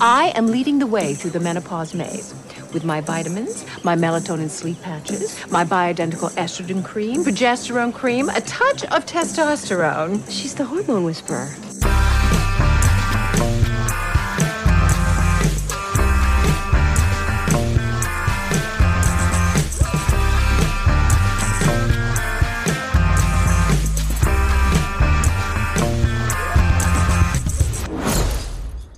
I am leading the way through the menopause maze with my vitamins, my melatonin sleep patches, my bioidentical estrogen cream, progesterone cream, a touch of testosterone. She's the hormone whisperer.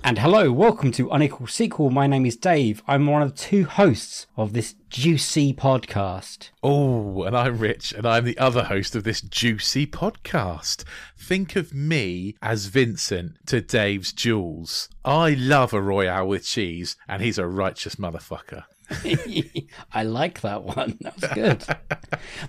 And hello, welcome to Unequal Sequel. My name is Dave. I'm one of two hosts of this juicy podcast. Oh, and I'm Rich, and I'm the other host of this juicy podcast. Think of me as Vincent to Dave's Jules. I love a Royale with cheese, and he's a righteous motherfucker. I like that one. That was good.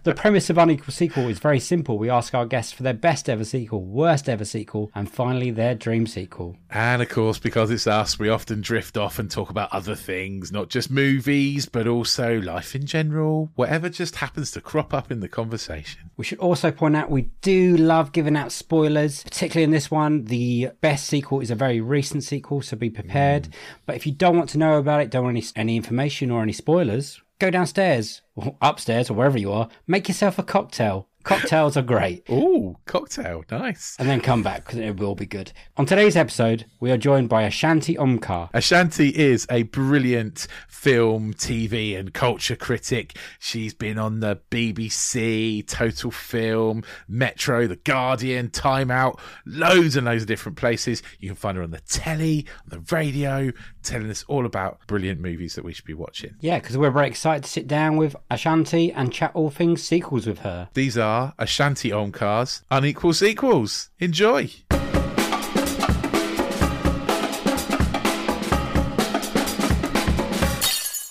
the premise of Unequal Sequel is very simple. We ask our guests for their best ever sequel, worst ever sequel, and finally their dream sequel. And of course, because it's us, we often drift off and talk about other things, not just movies, but also life in general, whatever just happens to crop up in the conversation. We should also point out we do love giving out spoilers, particularly in this one. The best sequel is a very recent sequel, so be prepared. Mm. But if you don't want to know about it, don't want any, any information or any spoilers, go downstairs or upstairs or wherever you are, make yourself a cocktail. Cocktails are great. Ooh, cocktail, nice. And then come back because it will be good. On today's episode, we are joined by Ashanti Omkar. Ashanti is a brilliant film, TV, and culture critic. She's been on the BBC, Total Film, Metro, The Guardian, Time Out, loads and loads of different places. You can find her on the telly, on the radio, telling us all about brilliant movies that we should be watching. Yeah, because we're very excited to sit down with Ashanti and chat all things sequels with her. These are Ashanti Omkar's Unequal Sequels. Enjoy!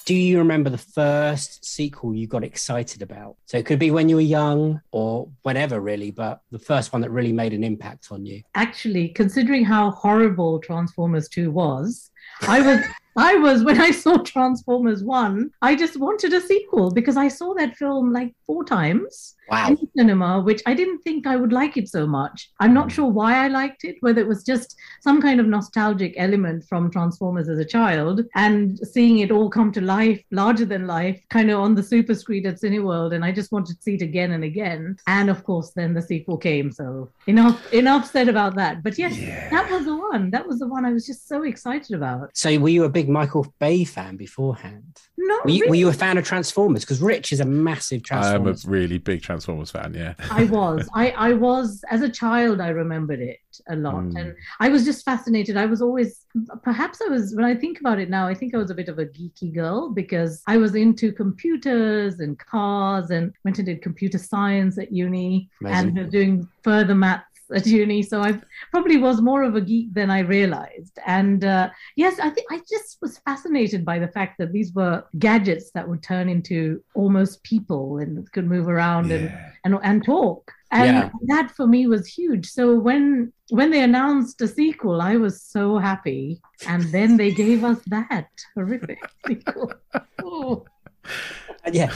Do you remember the first sequel you got excited about? So it could be when you were young or whenever, really, but the first one that really made an impact on you. Actually, considering how horrible Transformers 2 was, I was I was when I saw Transformers 1, I just wanted a sequel because I saw that film like four times wow. in cinema, which I didn't think I would like it so much. I'm not hmm. sure why I liked it, whether it was just some kind of nostalgic element from Transformers as a child and seeing it all come to life, larger than life, kind of on the super screen at Cineworld. And I just wanted to see it again and again. And of course, then the sequel came. So enough enough said about that. But yes, yeah. that was the one. That was the one I was just so excited about. So were you a big Michael Bay fan beforehand? No. Were you, really. were you a fan of Transformers? Because Rich is a massive Transformers. I'm a really big Transformers fan. Yeah. I was. I I was as a child. I remembered it a lot, mm. and I was just fascinated. I was always, perhaps I was. When I think about it now, I think I was a bit of a geeky girl because I was into computers and cars, and went and did computer science at uni, Amazing. and doing further math at uni, so I probably was more of a geek than I realized. And uh, yes, I think I just was fascinated by the fact that these were gadgets that would turn into almost people and could move around yeah. and, and and talk. And yeah. that for me was huge. So when when they announced a sequel, I was so happy. And then they gave us that horrific sequel. Oh. Yeah.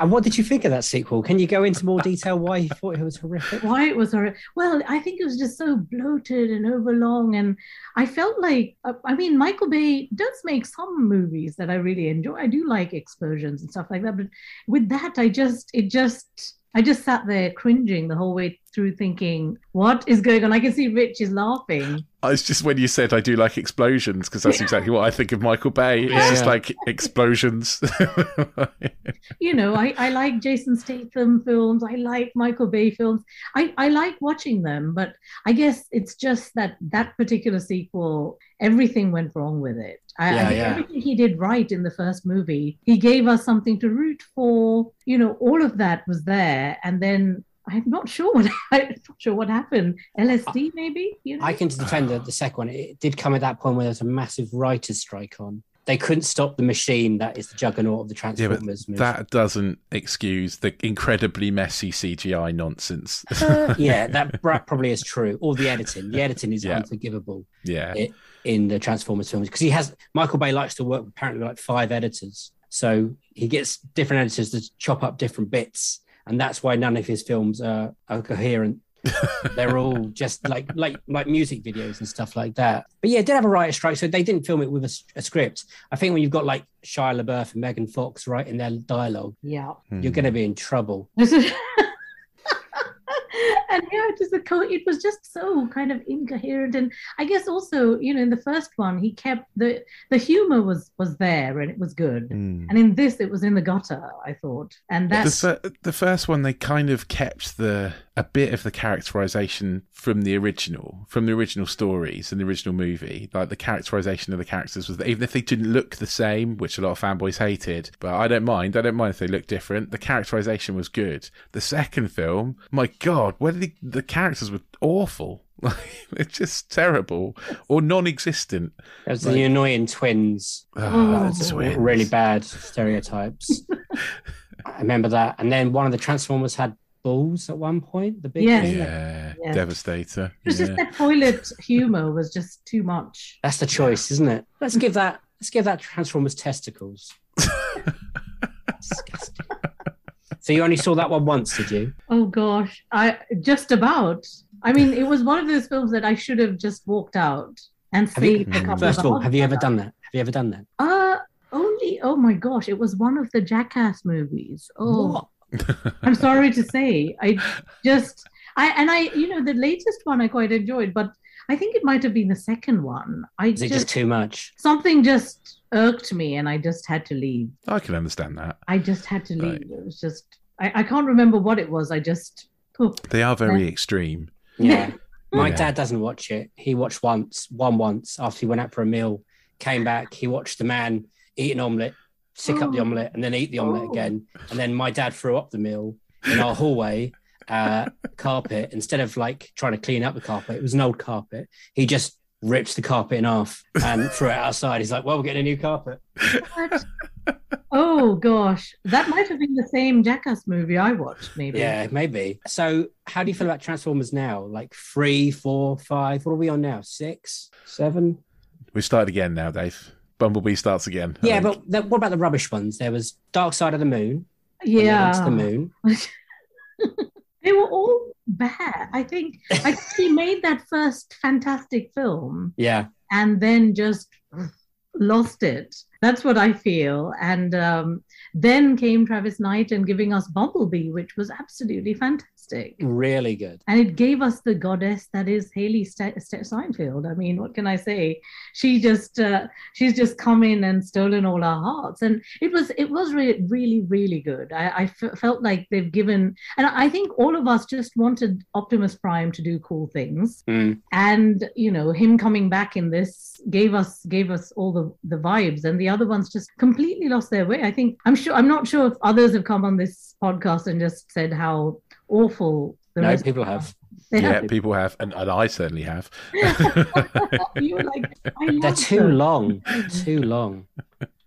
And what did you think of that sequel? Can you go into more detail why you thought it was horrific? Why it was horrific? Well, I think it was just so bloated and overlong. And I felt like, I mean, Michael Bay does make some movies that I really enjoy. I do like explosions and stuff like that. But with that, I just, it just, I just sat there cringing the whole way through thinking, what is going on? I can see Rich is laughing. It's just when you said I do like explosions because that's exactly what I think of Michael Bay. It's Yeah, just like explosions. you know, I, I like Jason Statham films. I like Michael Bay films. I, I like watching them, but I guess it's just that that particular sequel, everything went wrong with it. I, I Yeah, think yeah. everything he did right in the first movie, he gave us something to root for. You know, all of that was there, and then I'm not sure what I'm not sure what happened. LSD, maybe. You know? I can defend the, the second one. It did come at that point where there was a massive writer's strike on. They couldn't stop the machine that is the juggernaut of the yeah, but Transformers movie. that doesn't excuse the incredibly messy CGI nonsense. Uh, yeah, that probably is true. Or the editing. The editing is Yeah. unforgivable yeah. i- in the Transformers films because he has Michael Bay likes to work with apparently like five editors, so he gets different editors to chop up different bits, and that's why none of his films are, are coherent. They're all just like like like music videos and stuff like that. But yeah, did have a writer strike, so they didn't film it with a script. I think when you've got like Shia LaBeouf and Megan Fox writing their dialogue, yeah. you're hmm. going to be in trouble. And it was the co- it was just so kind of incoherent. And I guess also, you know, in the first one, he kept the the humor was was there and it was good. Mm. And in this, it was in the gutter. I thought, and The, that's fir- the first one, they kind of kept the a bit of the characterization from the original, from the original stories and the original movie. Like the characterization of the characters was that even if they didn't look the same, which a lot of fanboys hated, but I don't mind. I don't mind if they look different. The characterization was good. The second film, my God, whether the, the characters were awful. Like they're just terrible or non-existent. There's the annoying twins. Ah, Oh. twins. really bad stereotypes. I remember that. And then one of the Transformers had balls at one point. The big Yes. thing. Yeah, Yes. Devastator. it was Yeah. just that toilet humor was just too much. That's the choice, isn't it? Let's give that. Let's give that Transformers testicles. Disgusting. So you only saw that one once, did you? Oh gosh, I just about. I mean, it was one of those films that I should have just walked out and Have you- saved a couple First of all, have you ever done that? Have you ever done that? Uh only. Oh my gosh, it was one of the Jackass movies. Oh, I'm sorry to say, I just I and I, you know, the latest one I quite enjoyed, but I think it might have been the second one. I Is it just, just too much? something just irked me, and I just had to leave. I can understand that. I just had to leave. Right. It was just I, I can't remember what it was. I just oh, They are very extreme. Yeah. My Yeah. dad doesn't watch it. He watched once, one once after he went out for a meal, came back. He watched the man eat an omelette, sick up the Oh. omelette, and then eat the omelette Oh. again. And then my dad threw up the meal in our hallway uh, carpet. Instead of like trying to clean up the carpet, it was an old carpet. He just ripped the carpet in half and threw it outside. He's like, "Well, we're getting a new carpet." what? oh gosh, that might have been the same Jackass movie I watched. Maybe. Yeah, maybe. So, how do you feel about Transformers now? Like three, four, five? What are we on now? Six, seven? We've started again now, Dave. Bumblebee starts again. I Yeah, think. but the, what about the rubbish ones? There was Dark Side of the Moon. and they went Yeah. the moon. they were all bad. I think I think he made that first fantastic film Yeah, and then just lost it. That's what I feel. And um, then came Travis Knight and giving us Bumblebee, which was absolutely fantastic. Really good. And it gave us the goddess that is Hailee St- St- Steinfeld. I mean, what can I say? She just uh, she's just come in and stolen all our hearts, and it was it was re- really really good. I, I f- felt like they've given, and I think all of us just wanted Optimus Prime to do cool things, Mm. and you know him coming back in this gave us gave us all the the vibes, and the other ones just completely lost their way. I think I'm sure I'm not sure if others have come on this podcast and just said how awful the No, people have. they yeah, have people have, and, and I certainly have. you were like, I They're too them. long. Too long.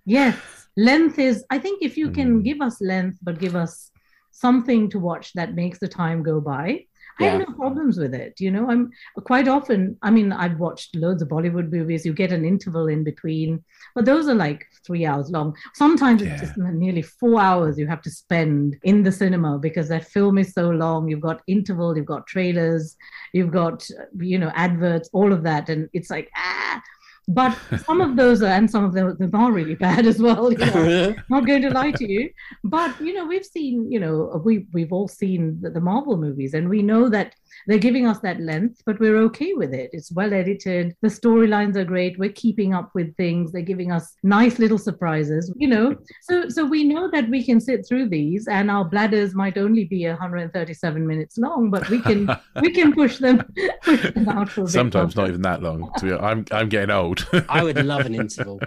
Yes, length is. I think if you can Mm. give us length, but give us something to watch that makes the time go by, I Yeah. have no problems with it. You know, I'm quite often. I mean, I've watched loads of Bollywood movies. You get an interval in between, but those are like three hours long. Sometimes Yeah. it's just nearly four hours you have to spend in the cinema because that film is so long. You've got interval, you've got trailers, you've got you know adverts, all of that, and it's like ah. But some of those are, and some of them, them are really bad as well. You know? Not going to lie to you, but you know, we've seen, you know, we we've all seen the, the Marvel movies, and we know that they're giving us that length, but we're okay with it. It's well edited. The storylines are great. We're keeping up with things. They're giving us nice little surprises, you know. So so we know that we can sit through these, and our bladders might only be 137 minutes long, but we can we can push them, push them out for a bit Sometimes not even that long. To be, I'm I'm getting old. I would love an interval.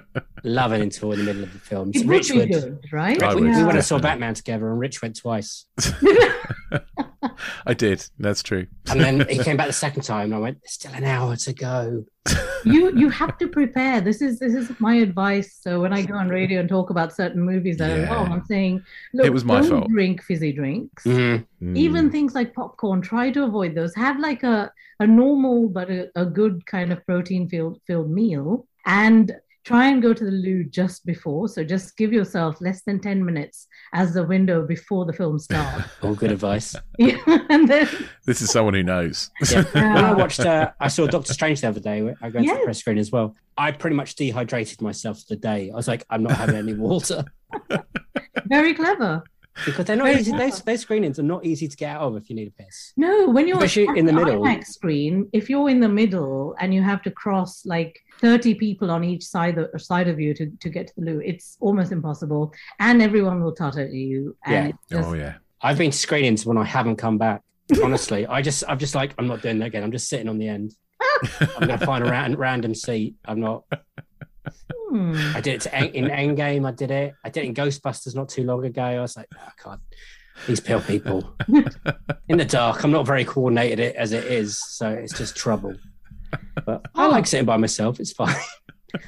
Love an interval in the middle of the films. It would Rich would. good, right? I would. We Yeah. went and saw Batman together, and Rich went twice. I did. That's true. And then he came back the second time, and I went, "There's still an hour to go." you you have to prepare. This is this is my advice. So when I go on radio and talk about certain movies that Yeah. are long, I'm saying, look, It was my don't fault. drink fizzy drinks. Mhm. Mm. Even things like popcorn, try to avoid those. Have like a, a normal but a, a good kind of protein filled filled meal and try and go to the loo just before. So just give yourself less than 10 minutes as the window before the film starts. All good advice. yeah, and then this is someone who knows. Yeah. When I watched, uh, I saw Doctor Strange the other day. I go to the press screen as well. I pretty much dehydrated myself the day. I was like, I'm not having any water very clever. Because they're not easy. Those, those screenings are not easy to get out of if you need a piss. No, when you're Especially in the middle. IMAX screen, if you're in the middle and you have to cross like 30 people on each side of, side of you to, to get to the loo, it's almost impossible. And everyone will tutter at you. And Yeah. Oh, just, Oh yeah. I've been to screenings when I haven't come back. Honestly, I just, I'm just like, I'm not doing that again. I'm just sitting on the end. I'm going to find a ran- random seat. I'm not. Hmm. I did it to, in Endgame. I did it. I did it in Ghostbusters not too long ago. I was like, oh, I can't. These pale people in the dark. I'm not very coordinated it as it is, so it's just trouble. But I Oh. like sitting by myself. It's fine.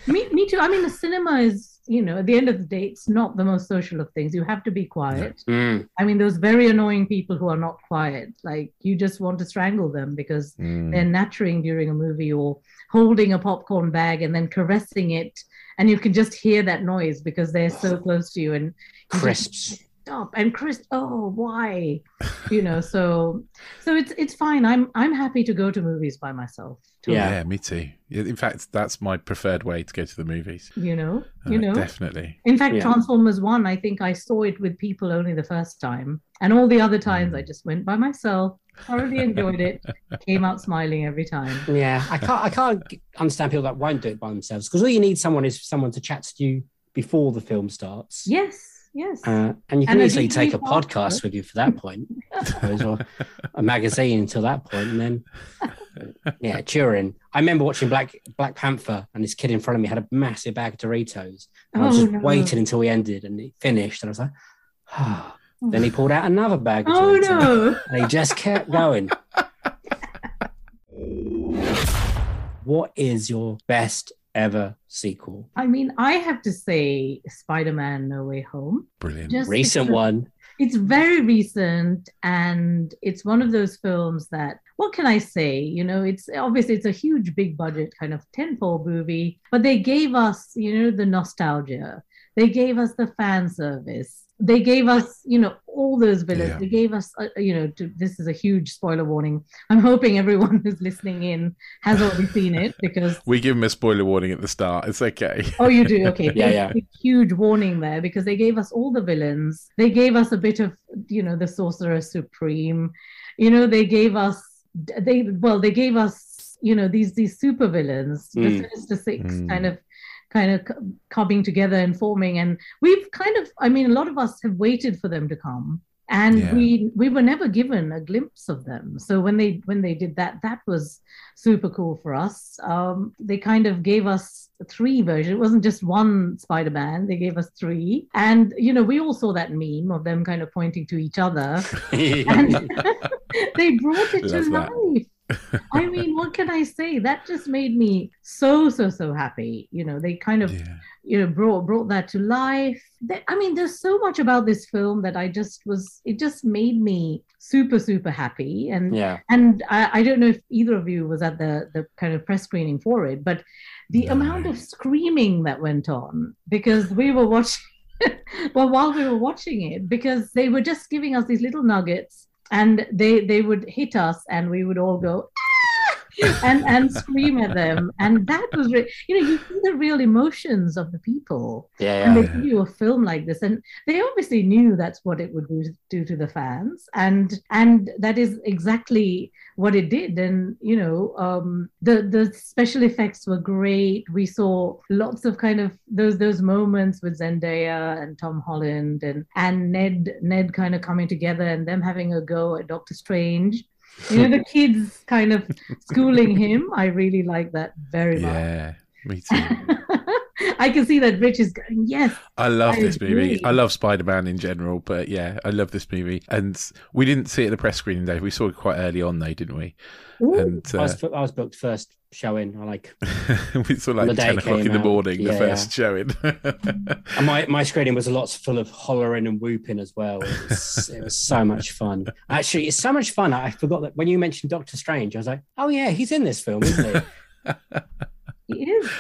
Me, me too. I mean, the cinema is, you know, at the end of the day, it's not the most social of things. You have to be quiet. Mm. I mean, those very annoying people who are not quiet, like you just want to strangle them because Mm. they're nattering during a movie or holding a popcorn bag and then caressing it and you can just hear that noise because they're so close to you and you just Crisps. Stop and chris oh why you know so so it's it's fine i'm i'm happy to go to movies by myself too, Yeah. Yeah. me too. In fact, that's my preferred way to go to the movies. you know Uh, you know definitely. in fact Yeah. transformers 1 i think i saw it with people only the first time and all the other times i just went by myself thoroughly enjoyed it came out smiling every time Yeah, I can't. I can't understand people that won't do it by themselves because all you need someone is someone to chat to you before the film starts. yes yes Uh, and you can And easily DVD take a passport. podcast with you for that point, I suppose, or a magazine until that point, and then yeah, Turin. I remember watching Black Black Panther, and this kid in front of me had a massive bag of Doritos, and I was Oh, just no. waiting until he ended, and he finished, and I was like, ah. Then he pulled out another bag of oh Doritos, no and he just kept going. what is your best ever sequel? I mean, I have to say Spider Man No Way Home. Brilliant. Just Recent because one. It's very recent and it's one of those films that, what can I say? You know, it's obviously it's a huge, big budget kind of tentpole movie, but they gave us, you know, the nostalgia. They gave us the fan service. They gave us, you know, all those villains. Yeah. They gave us, uh, you know, to, this is a huge spoiler warning. I'm hoping everyone who's listening in has already seen it because We give them a spoiler warning at the start. It's okay. Oh, you do? Okay. Yeah, yeah. Huge warning there because they gave us all the villains. They gave us a bit of, you know, the Sorcerer Supreme. You know, they gave us, they well, they gave us, you know, these these super villains, the Mm. Sinister Six, Mm. kind of, kind of coming together and forming. And we've kind of, I mean, a lot of us have waited for them to come. And Yeah. we we were never given a glimpse of them. So when they when they did that, that was super cool for us. Um, they kind of gave us three versions. It wasn't just one Spider-Man. They gave us three, and you know we all saw that meme of them kind of pointing to each other. And they brought it to life. I mean, what can I say? That just made me so so so happy. You know, they kind of Yeah. you know brought brought that to life There- i mean there's so much about this film that i just was it just made me super super happy and yeah. and I, I don't know if either of you was at the the kind of press screening for it but the No. amount of screaming that went on because we were watching well while we were watching it because they were just giving us these little nuggets and they they would hit us and we would all go! And and scream at them. And that was, re- you know, you see the real emotions of the people. Yeah, And they give you a film like this, and they obviously knew that's what it would do, do to the fans, and and that is exactly what it did. And you know, um, the the special effects were great. We saw lots of kind of those those moments with Zendaya and Tom Holland and and Ned Ned kind of coming together and them having a go at Doctor Strange. You know, the kids kind of schooling him. I really like that very much. Yeah, me too. I can see that Rich is going, yes. I love I this movie. I love Spider Man in general, but yeah, I love this movie. And we didn't see it at the press screening, Dave. We saw it quite early on, though, didn't we? Ooh. And I uh, was, I was booked first showing. I like, we saw like 10 o'clock came in the out. morning, the Yeah, first showing. and my, my screening was a lot full of hollering and whooping as well. It was, it was so much fun. Actually, it's so much fun. I forgot that when you mentioned Doctor Strange, I was like, oh yeah, he's in this film, isn't he? He is.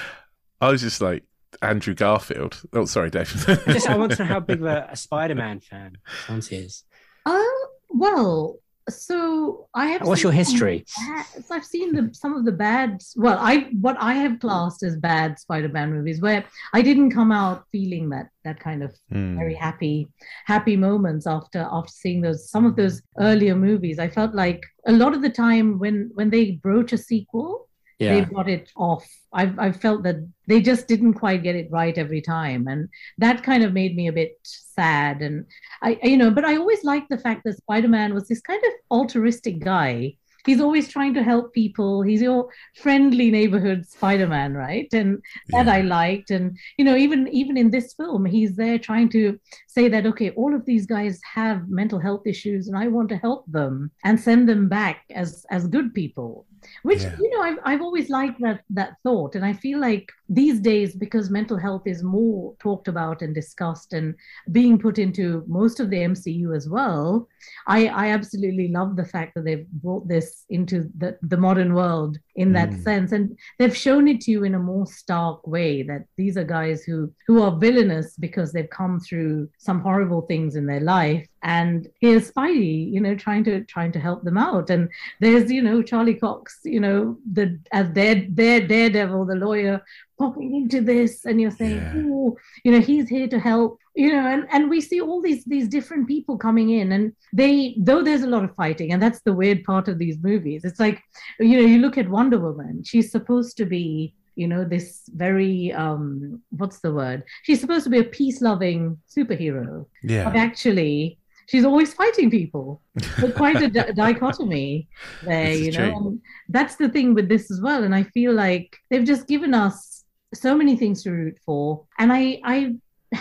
I was just like, Andrew Garfield. Oh, sorry, Dave. I just I want to know how big of a, a Spider-Man fan Chauncey is. Oh, well, so I have. What's your history? some bad- I've seen the, some of the bad. Well, I what I have classed as bad Spider-Man movies, where I didn't come out feeling that that kind of Hmm. very happy happy moments after after seeing those some of those earlier movies. I felt like a lot of the time when when they broach a sequel, Yeah. they got it off. I've I've felt that they just didn't quite get it right every time, and that kind of made me a bit sad. And I, you know, but I always liked the fact that Spider-Man was this kind of altruistic guy. He's always trying to help people. He's your friendly neighborhood Spider-Man, right? And that Yeah. I liked. And you know, even even in this film, he's there trying to say that okay, all of these guys have mental health issues, and I want to help them and send them back as as good people which Yeah. you know I've, I've always liked that that thought and i feel like these days because mental health is more talked about and discussed and being put into most of the mcu as well i i absolutely love the fact that they've brought this into the the modern world in that Mm. sense and they've shown it to you in a more stark way that these are guys who who are villainous because they've come through some horrible things in their life and here's spidey you know trying to trying to help them out and there's you know charlie cox you know the as their their daredevil the lawyer popping into this and you're saying Yeah. oh you know he's here to help you know and and we see all these these different people coming in and they though there's a lot of fighting and that's the weird part of these movies it's like you know you look at wonder woman she's supposed to be you know this very um what's the word? She's supposed to be a peace loving superhero yeah. but actually she's always fighting people but quite a di- dichotomy there This you know and that's the thing with this as well and i feel like they've just given us so many things to root for and i i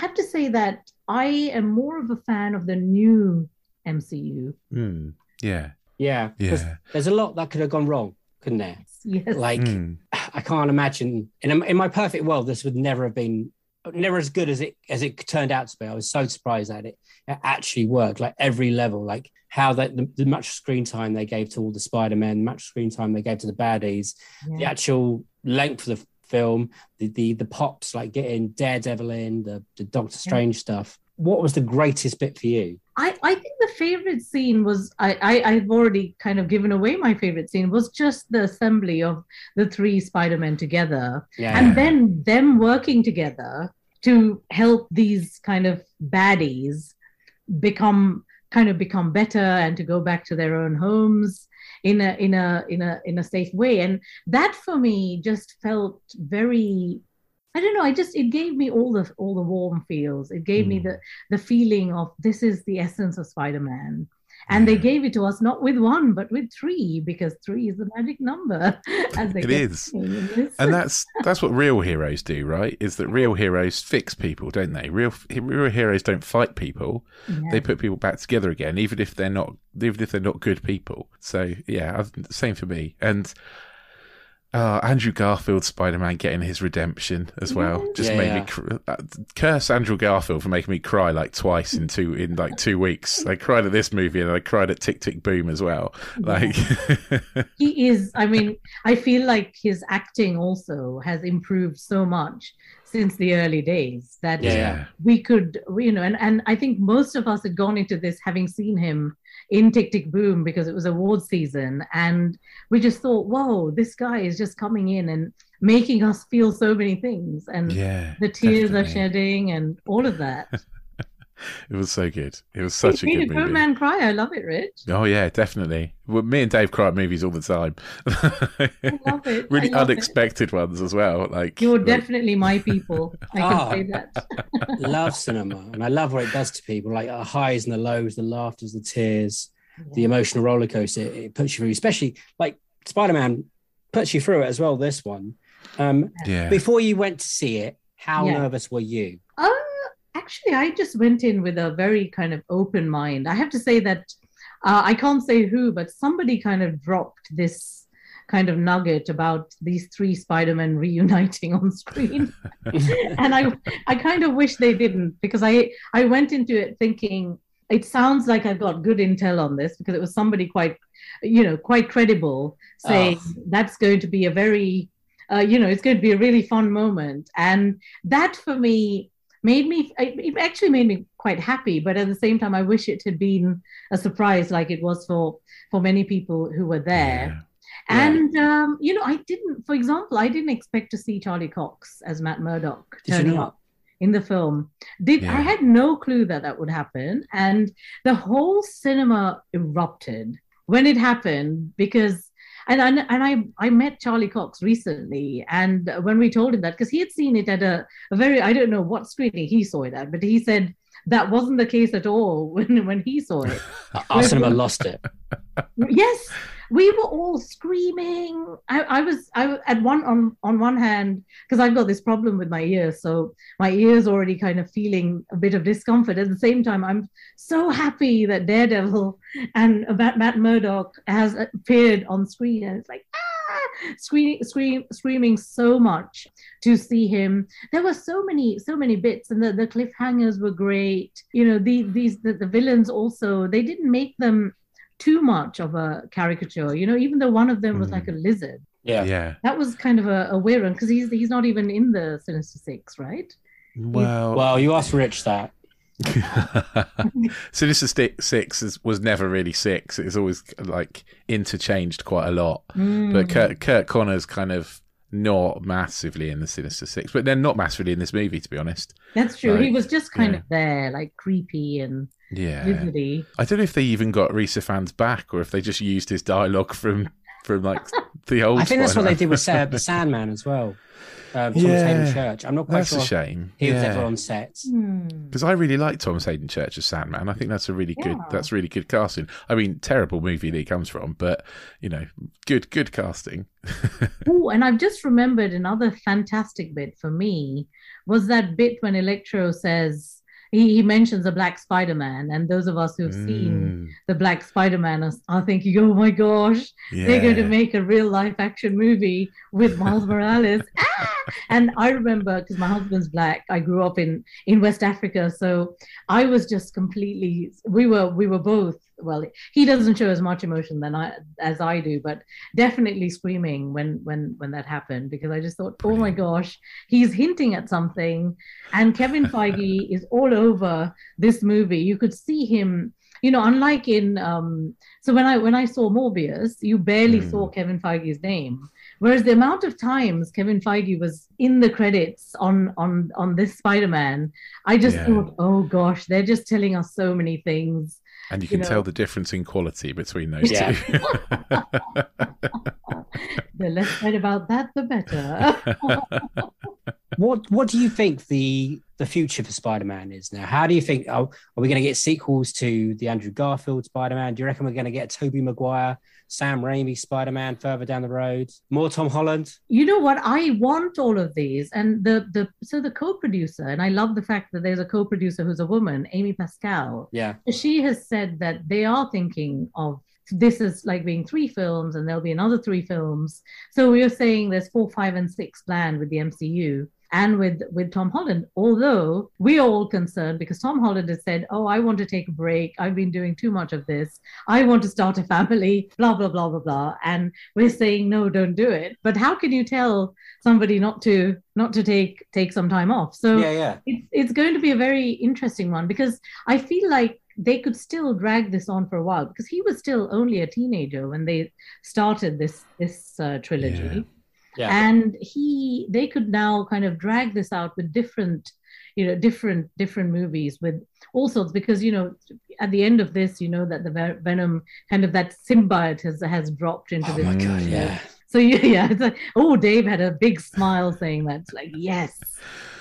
have to say that i am more of a fan of the new mcu Hmm. Yeah. Yeah, 'cause Yeah. there's a lot that could have gone wrong, couldn't there? yes Like, Hmm. I can't imagine in a, in my perfect world this would never have been never as good as it as it turned out to be. I was so surprised that it, it actually worked, like every level, like how that the, the much screen time they gave to all the Spider Men, much screen time they gave to the baddies, the actual length of the film, the the the pops like getting Daredevil in, the the Doctor Strange stuff. What was the greatest bit for you? I, I think the favorite scene was I, I I've already kind of given away my favorite scene was just the assembly of the three Spider-Men together. Yeah, and then them working together to help these kind of baddies become kind of become better and to go back to their own homes in a in a in a in a safe way. And that for me just felt very I don't know. I just it gave me all the all the warm feels. It gave me Mm. the the feeling of this is the essence of Spider-Man. And they gave it to us not with one, but with three, because three is the magic number. As they It is. saying in this. And that's that's what real heroes do, right? Is that real heroes fix people, don't they? Real real heroes don't fight people; Yeah. they put people back together again, even if they're not even if they're not good people. So yeah, same for me. And uh, Andrew Garfield Spider Man getting his redemption as well just Yeah, made yeah. me cr- uh, curse Andrew Garfield for making me cry like twice in two in like two weeks. I cried at this movie and I cried at Tick Tick Boom as well. Like he is i mean i feel like his acting also has improved so much since the early days that Yeah. we could you know and, and i think most of us had gone into this having seen him in Tick Tick Boom because it was award season, and we just thought, "Whoa, this guy is just coming in and making us feel so many things." And Yeah, the tears are shedding and all of that. It was so good. It was such it a made good a grown movie. man cry. I love it, Rich. Oh yeah, definitely. Well, me and Dave cry at movies all the time. I love it. really I love it. unexpected ones as well. Like You're like- definitely my people. I can Ah. say that. love cinema, and I love what it does to people, like the highs and the lows, the laughters, the tears, the emotional roller coaster. It, it puts you through, especially like Spider Man puts you through it as well. This one. Um, yeah. Before you went to see it, how Yeah. nervous were you? Uh, actually, I just went in with a very kind of open mind. I have to say that uh, I can't say who, but somebody kind of dropped this kind of nugget about these three Spider-Men reuniting on screen, and I I kind of wish they didn't because I I went into it thinking it sounds like I've got good intel on this because it was somebody quite you know quite credible saying that's going to be a very uh, you know it's going to be a really fun moment. And that for me made me it actually made me quite happy but at the same time i wish it had been a surprise like it was for for many people who were there. Yeah. and um, you know i didn't for example i didn't expect to see charlie cox as matt murdock turning up in the film. Did Yeah. i had no clue that that would happen. And the whole cinema erupted when it happened because and I, and I I met Charlie Cox recently, and when we told him that, because he had seen it at a, a very I don't know what screening he saw it at, but he said that wasn't the case at all when when he saw it. Our cinema lost it. yes, we were all screaming. I, I was I at one on on one hand because I've got this problem with my ears, so my ears already kind of feeling a bit of discomfort. At the same time, I'm so happy that Daredevil and Matt, Matt Murdock has appeared on screen, and it's like ah, screaming, scream, screaming so much to see him. There were so many, so many bits, and the, the cliffhangers were great. You know, the, these the, the villains also they didn't make them too much of a caricature. You know, even though one of them was Mm. like a lizard. Yeah. yeah. That was kind of a, a weird one because he's he's not even in the Sinister Six, right? Well, Well, you asked Rich that. Sinister Sti- Six is, was never really six. It was always like interchanged quite a lot. Mm. But Kurt, Curt Connors kind of not massively in the Sinister Six, but they're not massively in this movie, to be honest. That's true. he was just kind yeah. of there, like creepy and Yeah. lizardy. I don't know if they even got Rhys Ifans back or if they just used his dialogue from from like the old. I think that's what they did with Sa- the Sandman as well. Um, Thomas Yeah. Haden Church. I'm not quite That's sure a shame. he was ever on set. Hmm. Because I really like Thomas Haden Church as Sandman. I think that's a really good. That's really good casting. I mean, terrible movie that he comes from, but you know, good good casting. Oh, and I've just remembered another fantastic bit for me was that bit when Electro says he, he mentions a black Spider-Man, and those of us who've seen Mm, the black Spider-Man are, are thinking, "Oh my gosh, they're going to make a real life action movie with Miles Morales. ah! And I remember because my husband's black. I grew up in in West Africa, so I was just completely. We were we were both. Well, he doesn't show as much emotion than I as I do, but definitely screaming when when when that happened because I just thought, oh my gosh, he's hinting at something, and Kevin Feige is all over this movie. You could see him. You know, unlike in um, so when I when I saw Morbius, you barely Hmm. saw Kevin Feige's name. Whereas the amount of times Kevin Feige was in the credits on on on this Spider-Man, I just Yeah. thought, oh gosh, they're just telling us so many things. And you you can know- tell the difference in quality between those Yeah. two. The less said about that, the better. What What do you think the the future for Spider Man is now? How do you think? Oh, are we going to get sequels to the Andrew Garfield Spider Man? Do you reckon we're going to get a Tobey Maguire, Sam Raimi Spider Man further down the road? More Tom Holland? you know what? I want all of these, and the the so the co-producer, and I love the fact that there's a co-producer who's a woman, Amy Pascal. Yeah. she has said that they are thinking of this as like being three films and there'll be another three films so we are saying there's four five and six planned with the mcu and with with tom holland although we are all concerned because tom holland has said oh i want to take a break i've been doing too much of this i want to start a family blah blah blah blah blah and we're saying no don't do it but how can you tell somebody not to not to take take some time off so Yeah, yeah. it's it's going to be a very interesting one because I feel like they could still drag this on for a while because he was still only a teenager when they started this this uh, trilogy. Yeah. Yeah. And he they could now kind of drag this out with different you know different different movies with all sorts because you know at the end of this you know that the venom kind of that symbiote has has dropped into Oh this my god, yeah. so yeah, yeah, it's like, oh, Dave had a big smile saying that. It's like, yes.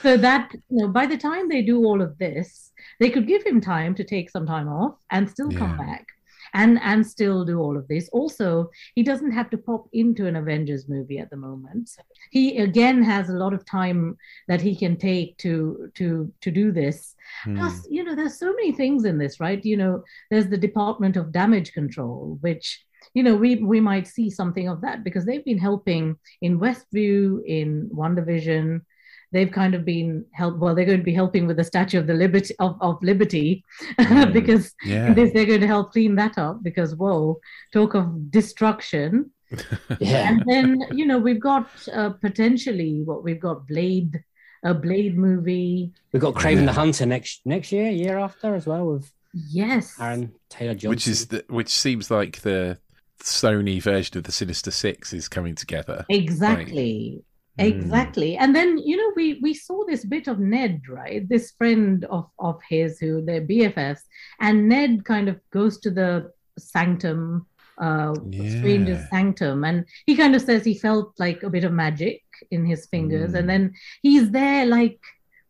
So that, you know, by the time they do all of this, they could give him time to take some time off and still come back and and still do all of this. Also, he doesn't have to pop into an Avengers movie at the moment. He again has a lot of time that he can take to to to do this. Hmm. Plus, you know, there's so many things in this, right? You know, there's the Department of Damage Control, which you know we we might see something of that because they've been helping in Westview, in WandaVision. They've kind of been help. Well, they're going to be helping with the Statue of the Liberty of, of Liberty Mm. because Yeah. this, they're going to help clean that up. Because whoa, talk of destruction. Yeah. And then you know we've got uh, potentially what we've got Blade, a Blade movie. We've got Kraven Yeah. the Hunter next next year, year after as well, with Yes, Aaron Taylor Johnson. which is the, which seems like the Sony version of the Sinister Six is coming together. Exactly. Mm. Exactly. And then, you know, we we saw this bit of Ned, right? This friend of of his who they're BFFs. And Ned kind of goes to the sanctum, uh stranger's sanctum. And he kind of says he felt like a bit of magic in his fingers. Mm. And then he's there like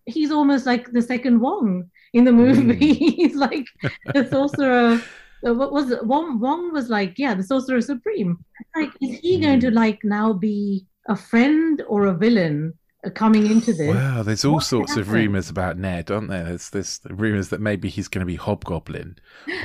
he's almost like the second Wong in the movie. he's like the sorcerer. uh, What was it? Wong? Wong was like, yeah, the sorcerer supreme. Like, is he going to like now be a friend or a villain uh, coming into this? Wow, there's all What sorts of rumors about Ned, aren't there? There's there's rumors that maybe he's going to be Hobgoblin.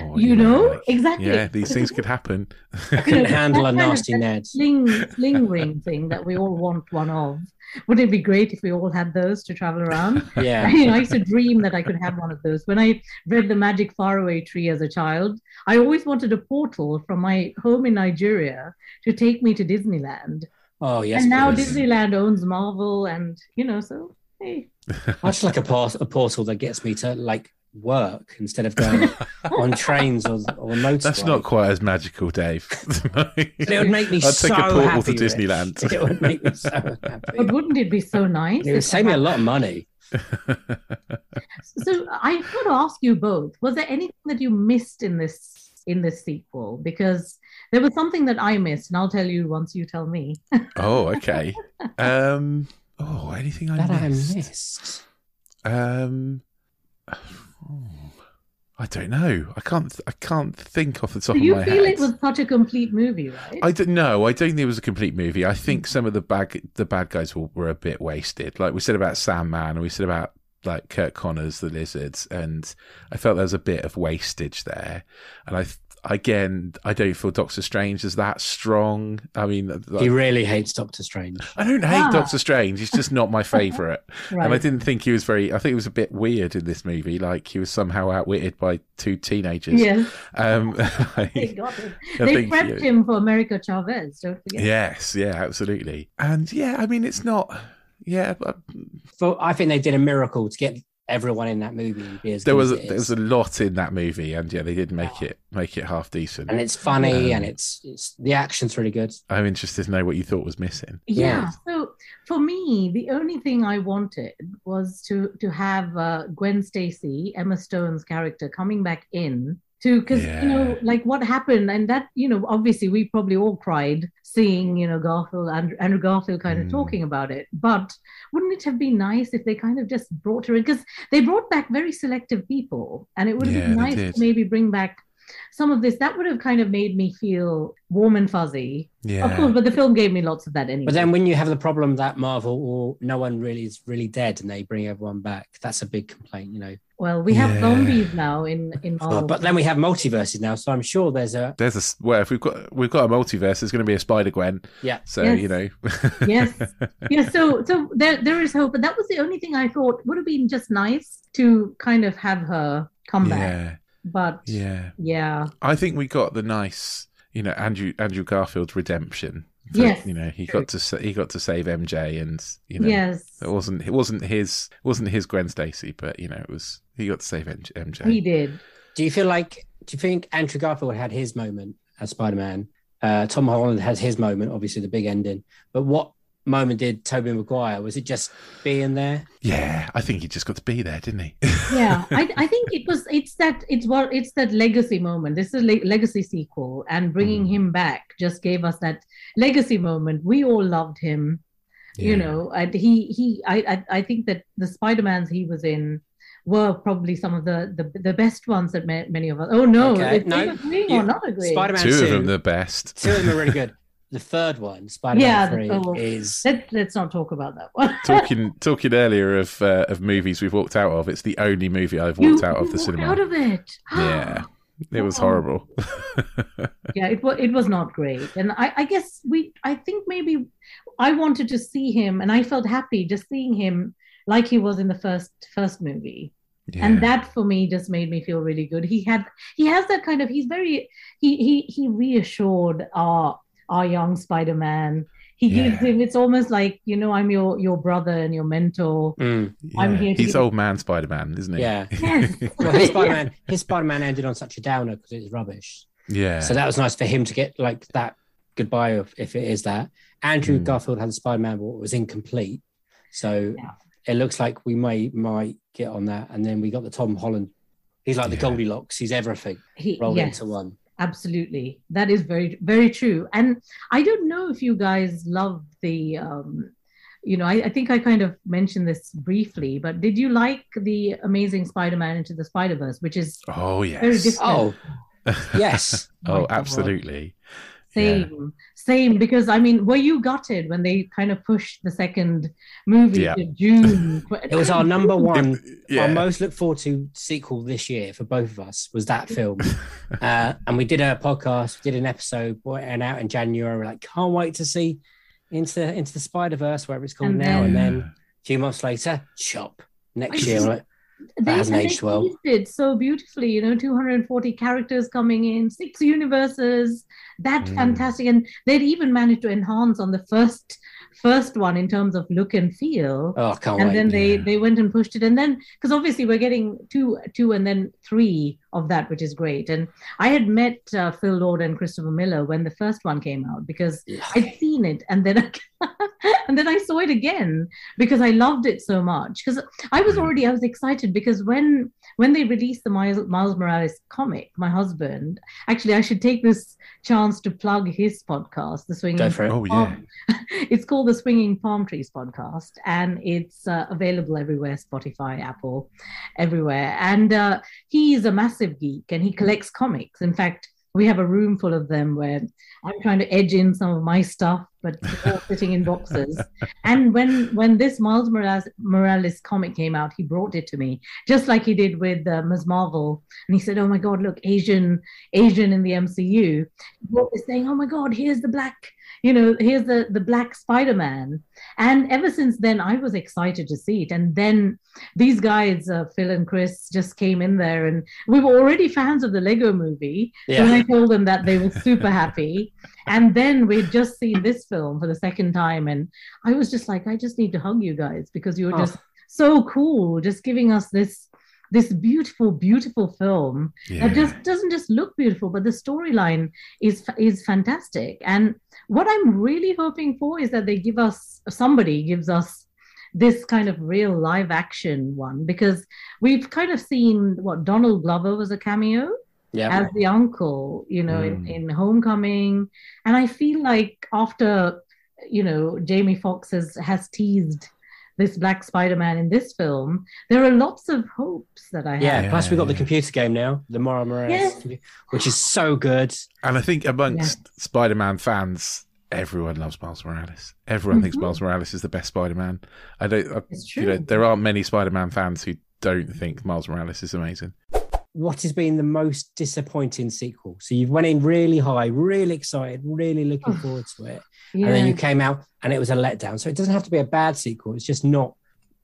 Or, You know? like- Exactly. Yeah, these things could happen. couldn't handle a that kind of- nasty Ned. Sling, sling ring thing that we all want one of. Wouldn't it be great if we all had those to travel around? Yeah. you know, I used to dream that I could have one of those. When I read The Magic Faraway Tree as a child, I always wanted a portal from my home in Nigeria to take me to Disneyland. Oh yes. and now please. Disneyland owns Marvel, and you know, so hey, I just like a, port- a portal that gets me to like work instead of going on trains or or motorway. That's not quite as magical, Dave. But it would make me I'd so take a portal happy. to Rich. Disneyland. It would make me so happy. but wouldn't it be so nice? It would save me a lot of money. So I got to ask you both: Was there anything that you missed in this in this sequel? Because there was something that I missed, and I'll tell you once you tell me. oh, okay. Um. Oh, anything I That I missed? missed. Um. oh, I don't know. I can't. I can't think off the top Do of my head. you my feel head. it was such a complete movie, right? I don't know. I don't think it was a complete movie. I think some of the bad the bad guys were, were a bit wasted. Like we said about Sandman, and we said about like Curt Connors, the lizards, and I felt there was a bit of wastage there. And I th- again, I don't feel Doctor Strange is that strong. I mean, like, He really hates Doctor Strange. I don't hate Ah. Doctor Strange. He's just not my favorite. right. And I didn't think he was very. I think it was a bit weird in this movie. Like he was somehow outwitted by two teenagers. Yes, Um, they got it. I They think, prepped yeah. him for America Chavez. Don't forget. Yes, yeah, absolutely. And yeah, I mean, it's not. Yeah, but For, I think they did a miracle to get everyone in that movie. to be as there good was as a, it there was a lot in that movie, and yeah, they did make it make it half decent. and it's funny Um, and it's it's the action's really good. I'm interested to know what you thought was missing. Yeah. Yeah. So for me, the only thing I wanted was to to have uh, Gwen Stacy, Emma Stone's character, coming back in to because you know like what happened, and that you know obviously we probably all cried seeing you know Garfield Andrew, Andrew Garfield kind of Mm. talking about it. But wouldn't it have been nice if they kind of just brought her in because they brought back very selective people, and it would have Yeah, been nice to maybe bring back. Some of this that would have kind of made me feel warm and fuzzy. Yeah, Of course, but the film gave me lots of that anyway. But then when you have the problem that Marvel or no one really is really dead and they bring everyone back, that's a big complaint, you know. Well, we have Yeah. zombies now in in Marvel. But then we have multiverses now, so I'm sure there's a there's a well, if we've got we've got a multiverse, there's going to be a Spider Gwen. yeah. So Yes. you know, yes, yeah. So so there there is hope, but that was the only thing I thought would have been just nice to kind of have her come back. Yeah, But yeah. yeah, I think we got the nice, you know, Andrew Andrew Garfield's redemption. That, Yes, you know, he true. got to he got to save MJ, and you know, yes, it wasn't it wasn't his it wasn't his Gwen Stacy, but you know, it was he got to save MJ. he did. Do you feel like? Do you think Andrew Garfield had his moment as Spider Man? Uh, Tom Holland has his moment, obviously the big ending. But what moment did Tobey Maguire? Was it just being there? Yeah, I think he just got to be there, didn't he? yeah, I, I think it was. It's that. It's what. It's that legacy moment. This is a le- legacy sequel, and bringing Mm. him back just gave us that legacy moment. We all loved him. You know, and he he. I I, I think that the Spider Mans he was in were probably some of the the, the best ones that ma- many of us. Oh no, Okay, no, they agree or not agree. Spider-Man Two of them the best. Two of them are really good. The third one, Spider Man Yeah, Three, oh. is Let's let's not talk about that one. talking talking earlier of uh, of movies we've walked out of. It's the only movie I've You- walked out of the cinema. Out of it. Yeah, it was Oh. horrible. yeah it was it was not great and I, I guess we i think maybe i wanted to see him and i felt happy just seeing him like he was in the first first movie yeah. and that for me just made me feel really good he had he has that kind of he's very he he he reassured our our young spider-man he gives him it's almost like you know i'm your your brother and your mentor Mm, I'm here He's give- old man Spider Man, isn't he? yeah. yes Well, his Spider Man, his Spider Man ended on such a downer because it was rubbish. yeah. So that was nice for him to get like that goodbye of if it is that. Andrew Mm. Garfield had Spider Man, but it was incomplete. So Yeah. it looks like we may might get on that, and then we got the Tom Holland. He's like the Yeah. Goldilocks. He's everything he, rolled yes. into one. Absolutely that is very very true and i don't know if you guys love the um you know I, I think i kind of mentioned this briefly but did you like the amazing spider-man into the spider-verse which is oh yes. very different Oh, yes. Oh, God. absolutely. Same same because i mean were you gutted when they kind of pushed the second movie Yeah. to june It was our number one, Yeah. our most look forward to sequel this year for both of us was that film. uh, and we did a podcast, we did an episode, and out in January. We're like, can't wait to see into into the Spider Verse, wherever it's called And now. And then- then a few months later, chop next I year. just- like, they, hasn't aged well. did so beautifully you know 240 characters coming in six universes that Mm. fantastic and they'd even managed to enhance on the first first one in terms of look and feel oh, can't and wait. then they yeah. they went and pushed it and then because obviously we're getting two two and then three of that which is great and i had met uh, phil lord and christopher miller when the first one came out because I'd seen it and then I, and then I saw it again because I loved it so much. Because I was Mm. already I was excited because when when they released the Miles, Miles Morales comic, my husband actually I should take this chance to plug his podcast, the Swinging. Go for it. Oh yeah. it's called the Swinging Palm Trees podcast, and it's uh, available everywhere Spotify, Apple, everywhere. And uh, he is a massive geek and he collects comics. In fact, we have a room full of them where I'm trying to edge in some of my stuff, but all sitting in boxes. And when when this Miles Morales, Morales comic came out, he brought it to me, just like he did with uh, Ms. Marvel. And he said, "Oh my God, look, Asian, Asian in the MCU." He brought this saying, "Oh my God, here's the black." You know, here's the the black Spider-Man, and ever since then, I was excited to see it. And then these guys, uh, Phil and Chris, just came in there, and we were already fans of the Lego Movie. So when I Yeah. told them that, they were super happy. And then we'd just seen this film for the second time, and I was just like, I just need to hug you guys because you were Oh. just so cool, just giving us this this beautiful, beautiful film Yeah. it just doesn't just look beautiful, but the storyline is is fantastic. And what I'm really hoping for is that they give us somebody gives us this kind of real live action one because we've kind of seen what Donald Glover was a cameo Yeah. as the uncle, you know, in, Mm. in Homecoming, and I feel like after you know Jamie Foxx has has teased this Black Spider-Man in this film, there are lots of hopes that I have. Yeah, plus we got the computer game now, the Mara Morales, Yeah. which is so good. And I think amongst Spider-Man fans, everyone loves Miles Morales. Everyone thinks Mhm. Miles Morales is the best Spider-Man. I don't. I, It's you know, true. there aren't many Spider-Man fans who don't think Miles Morales is amazing. What has been the most disappointing sequel? So you went in really high, really excited, really looking Oh. forward to it, Yeah. and then you came out and it was a letdown. So it doesn't have to be a bad sequel. It's just not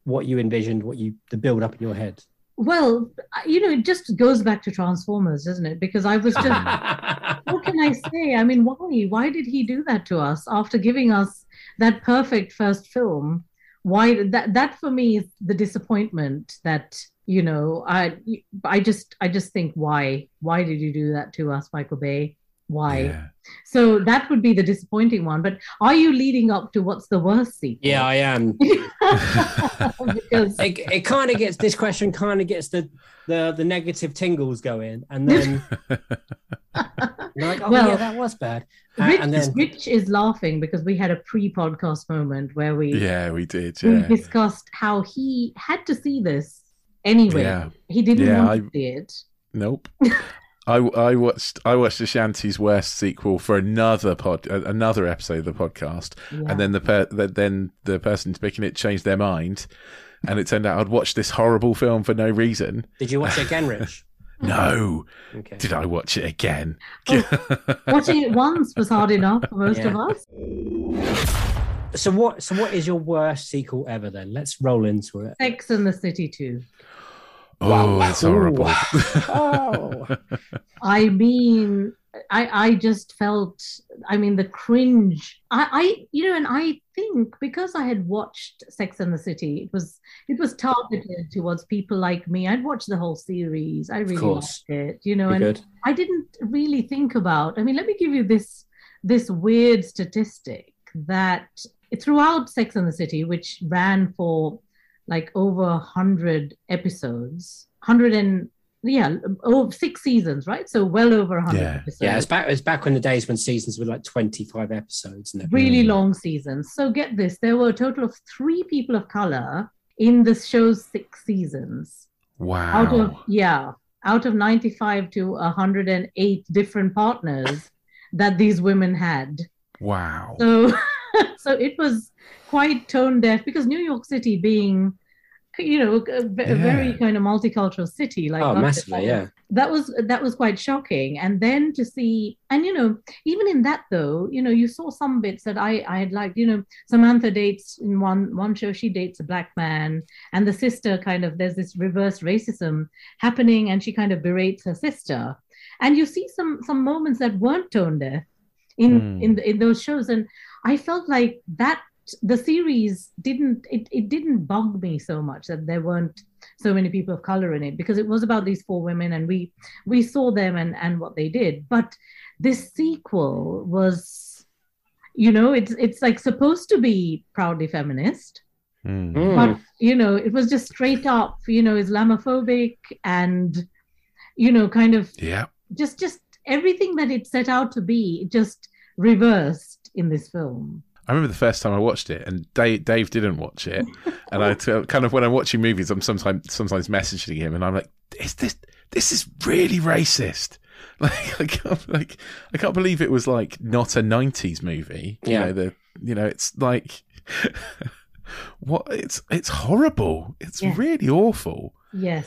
what you envisioned, what you the build up in your head. Well, you know, it just goes back to Transformers, doesn't it? Because I was just, what can I say? I mean, why? Why did he do that to us after giving us that perfect first film? Why that that for me is the disappointment that you know i i just i just think why why did you do that to us michael bay why Yeah. so that would be the disappointing one but are you leading up to what's the worst sequel Yeah, I am. because It, it kind of gets this question kind of gets the the the negative tingles going, and then like, oh Well, yeah, that was bad. Uh, Rich, and then Rich is laughing because we had a pre-podcast moment where we Yeah, we did. we Yeah. discussed how he had to see this anyway. Yeah. He didn't Yeah, want I- to see it. Nope. I, I watched I watched Ashanti's Worst sequel for another pod uh, another episode of the podcast, Yeah. and then the per, the, then the person picking it changed their mind, and it turned out I'd watched this horrible film for no reason. did you watch it again, Rich? No, Okay. did I watch it again? Watching it once was hard enough for most Yeah. of us. So what? So what is your worst sequel ever? Then let's roll into it. Sex and the City too. Oh, it's horrible. Oh. I mean, I I just felt. I mean, the cringe. I I you know, and I think because I had watched Sex and the City, it was it was targeted towards people like me. I'd watched the whole series. I really course. liked it. You know, Be and good. I didn't really think about. I mean, let me give you this this weird statistic that throughout Sex and the City, which ran for like over a hundred episodes, hundred and yeah, oh, six seasons, right? So well over a hundred Yeah. episodes. Yeah, it's back. It's back when the days when seasons were like twenty-five episodes. And really Mm. long seasons. So get this: there were a total of three people of color in the show's six seasons. Wow. out of yeah out of 95 to 108 different partners that these women had wow. so so it was quite tone deaf because new york city being you know a, a very kind of multicultural city like oh, massively, yeah. That was that was quite shocking and then to see and you know even in that though you know you saw some bits that i i had liked you know samantha dates in one one show she dates a black man and the sister kind of there's this reverse racism happening and she kind of berates her sister and you see some some moments that weren't tone deaf in Hmm. in in those shows and i felt like that the series didn't it, it didn't bug me so much that there weren't so many people of color in it because it was about these four women and we we saw them and and what they did but this sequel was you know it's it's like supposed to be proudly feminist Mm. But you know it was just straight up you know islamophobic and you know kind of Yeah. just just everything that it set out to be just reversed in this film I remember the first time I watched it, and Dave, Dave didn't watch it, and I t- kind of when I'm watching movies, I'm sometimes sometimes messaging him, and I'm like, "Is this this is really racist?" Like I can't like I can't believe it was like not a '90s movie. You Yeah. know the you know it's like what it's it's horrible. It's Yeah. really awful. yes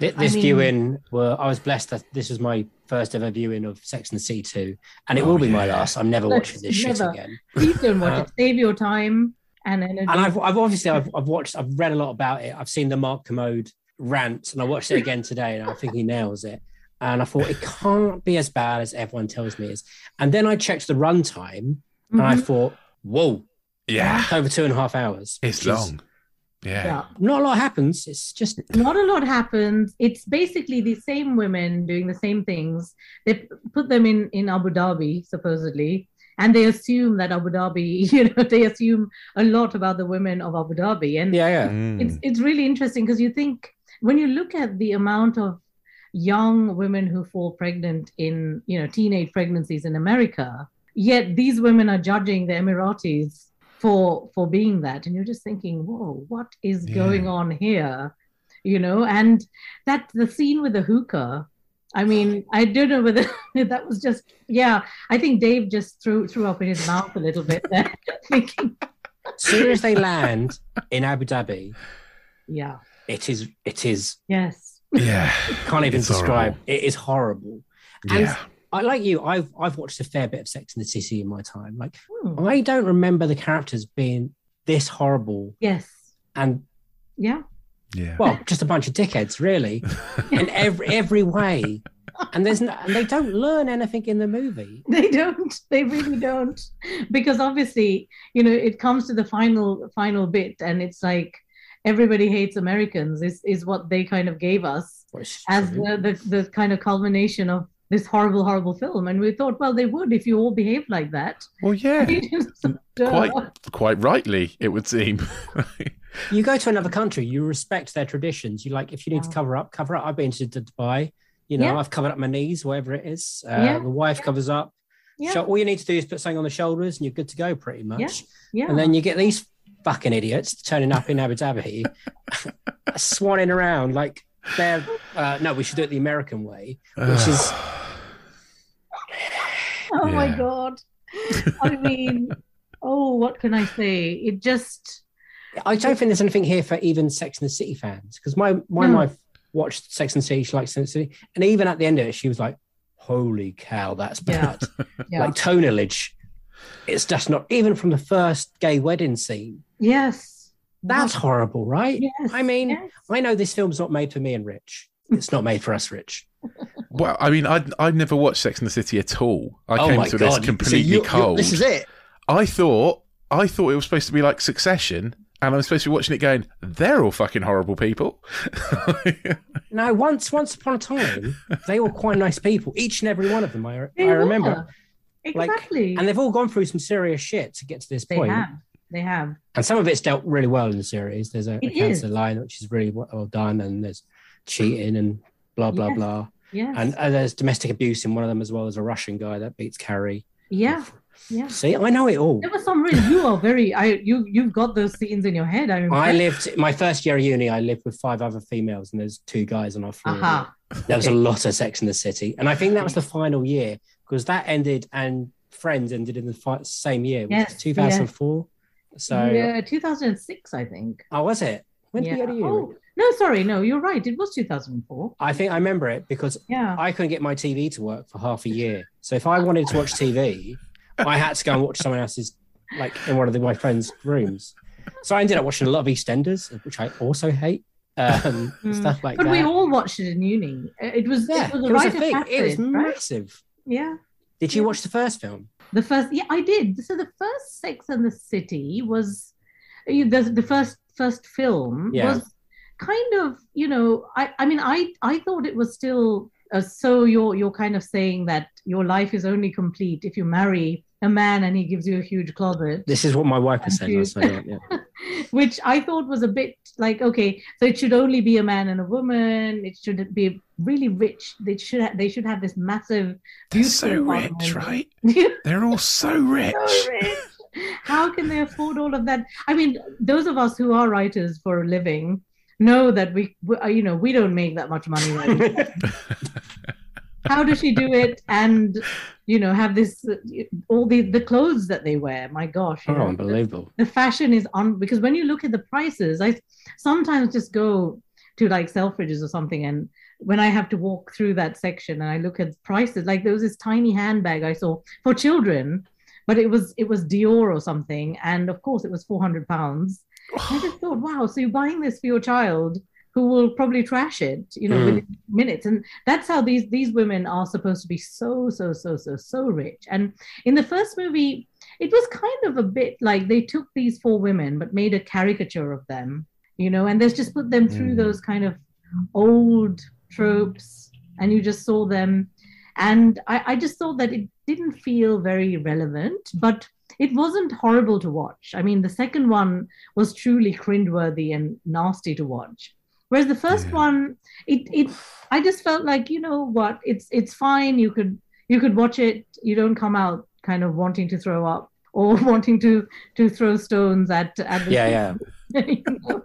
Th- I This mean- viewing, were I was blessed that this was my first ever viewing of Sex and the Sea 2, and it Oh, will be my last. I'm never Let's watching this shit again. please don't watch Uh, it save your time and energy And I've, I've obviously I've, I've watched, I've read a lot about it. I've seen the Mark Kermode rant, and I watched it again today, and I think he nails it. And I thought it can't be as bad as everyone tells me it is. And then I checked the runtime, and I Mhm. thought, whoa, Yeah, over two and a half hours. it's which is- long. Yeah. yeah Not a lot happens. It's just not a lot happens it's basically the same women doing the same things they put them in in abu dhabi supposedly and they assume that abu dhabi you know they assume a lot about the women of abu dhabi and yeah, yeah. Mm. it's it's really interesting because you think when you look at the amount of young women who fall pregnant in you know teenage pregnancies in america yet these women are judging the emiratis for for being that and you're just thinking whoa what is Yeah. going on here you know and that the scene with the hookah i mean i don't know whether that was just yeah i think dave just threw threw up in his mouth a little bit there thinking soon as they land in Abu Dhabi, yeah it is it is yes yeah. can't even It's describe. horrible. It is horrible. And Yeah. I like you. I've I've watched a fair bit of Sex and the City in my time. Like Hmm. I don't remember the characters being this horrible. yes And yeah Yeah. Well, just a bunch of dickheads, really, in every every way. And there's no, and they don't learn anything in the movie. they don't they really don't because obviously you know it comes to the final final bit and it's like everybody hates americans is is what they kind of gave us as the, the the kind of culmination of this horrible horrible film and we thought well they would if you all behaved like that well, yeah. Duh. Quite, quite rightly, it would seem. you go to another country, you respect their traditions. You like if you need to cover up, cover up. I've been to Dubai. You know, Yeah. I've covered up my knees, whatever it is. Uh, Yeah. The wife covers up. Yeah. So all you need to do is put something on the shoulders, and you're good to go, pretty much. yeah And then you get these fucking idiots turning up in Abu Dhabi, swanning around like they're. Uh, no, we should do it the American way, which is oh my god i mean oh what can i say it just I don't think there's anything here for even Sex and the City fans because my my No. wife watched Sex and the City, she likes Sex and the City, and even at the end of it, she was like, "Holy cow, that's bad!" yeah Like tonalage, it's just not even from the first gay wedding scene. yes That's horrible, right? yes I mean, yes. I know this film's not made for me and Rich. It's not made for us, Rich. well, I mean, I'd, I'd never watched Sex and the City at all. I oh came to god! this So completely you- you- cold. This is it. I thought I thought it was supposed to be like Succession, and I'm supposed to be watching it going, they're all fucking horrible people. No, once once upon a time, they were quite nice people. Each and every one of them. I, I remember. were. Like, exactly and they've all gone through some serious shit to get to this they point. have they have And some of it's dealt really well in the series. There's a, a cancer is. line which is really well done, and there's cheating and blah blah Yes. blah. Yeah. And uh, there's domestic abuse in one of them as well as a Russian guy that beats Carrie. yeah yeah See, I know it all. there was some really you are very i you you've got those scenes in your head i'm I lived my first year of uni. I lived with five other females, and there's two guys on our floor. aha There was a lot of Sex in the City, and I think that was the final year because that ended and Friends ended in the fi- same year, which Yes, was 2004. So, yeah 2006 i think oh, was it? When did yeah. we go to uni? oh, no sorry no you're right it was 2004 I think I remember it because yeah I couldn't get my TV to work for half a year. So if I wanted to watch TV, I had to go and watch someone else's, like in one of the, my friends' rooms. So I ended up watching a lot of EastEnders, which I also hate, um, Mm. stuff like but that. But we all watched it in uni it was yeah, it was a it was a thing. It was passage, right? massive. yeah Did you Yeah. watch the first film? The first, yeah, I did. So the first Sex and the City was the the first first film Yeah. was kind of you know I I mean I I thought it was still uh, so you're you're kind of saying that your life is only complete if you marry a man and he gives you a huge closet This is what my wife was And saying last you- night. Yeah. which I thought was a bit like okay, so it should only be a man and a woman. It should be really rich. They should ha- they should have this massive, They're so rich, right? right? They're all so rich. so rich. How can they afford all of that? I mean, those of us who are writers for a living know that we, we uh, you know, we don't make that much money. Right? How does she do it? And you know, have this uh, all the the clothes that they wear. My gosh, Oh, know, unbelievable. the fashion is on because when you look at the prices, I sometimes just go to like Selfridges or something, and when I have to walk through that section and I look at prices, like there was this tiny handbag I saw for children, but it was it was Dior or something, and of course it was four hundred pounds. I just thought, wow, so you're buying this for your child who will probably trash it, you know, Mm. within minutes, and that's how these these women are supposed to be so so so so so rich. And in the first movie, it was kind of a bit like they took these four women but made a caricature of them, you know, and they just put them through Mm. those kind of old tropes, and you just saw them. And I, I just thought that it didn't feel very relevant, but it wasn't horrible to watch. I mean, the second one was truly cringeworthy and nasty to watch. Whereas the first Yeah. one, it it I just felt like, you know what, it's it's fine. You could you could watch it. You don't come out kind of wanting to throw up or wanting to to throw stones at at the Yeah, yeah. you know?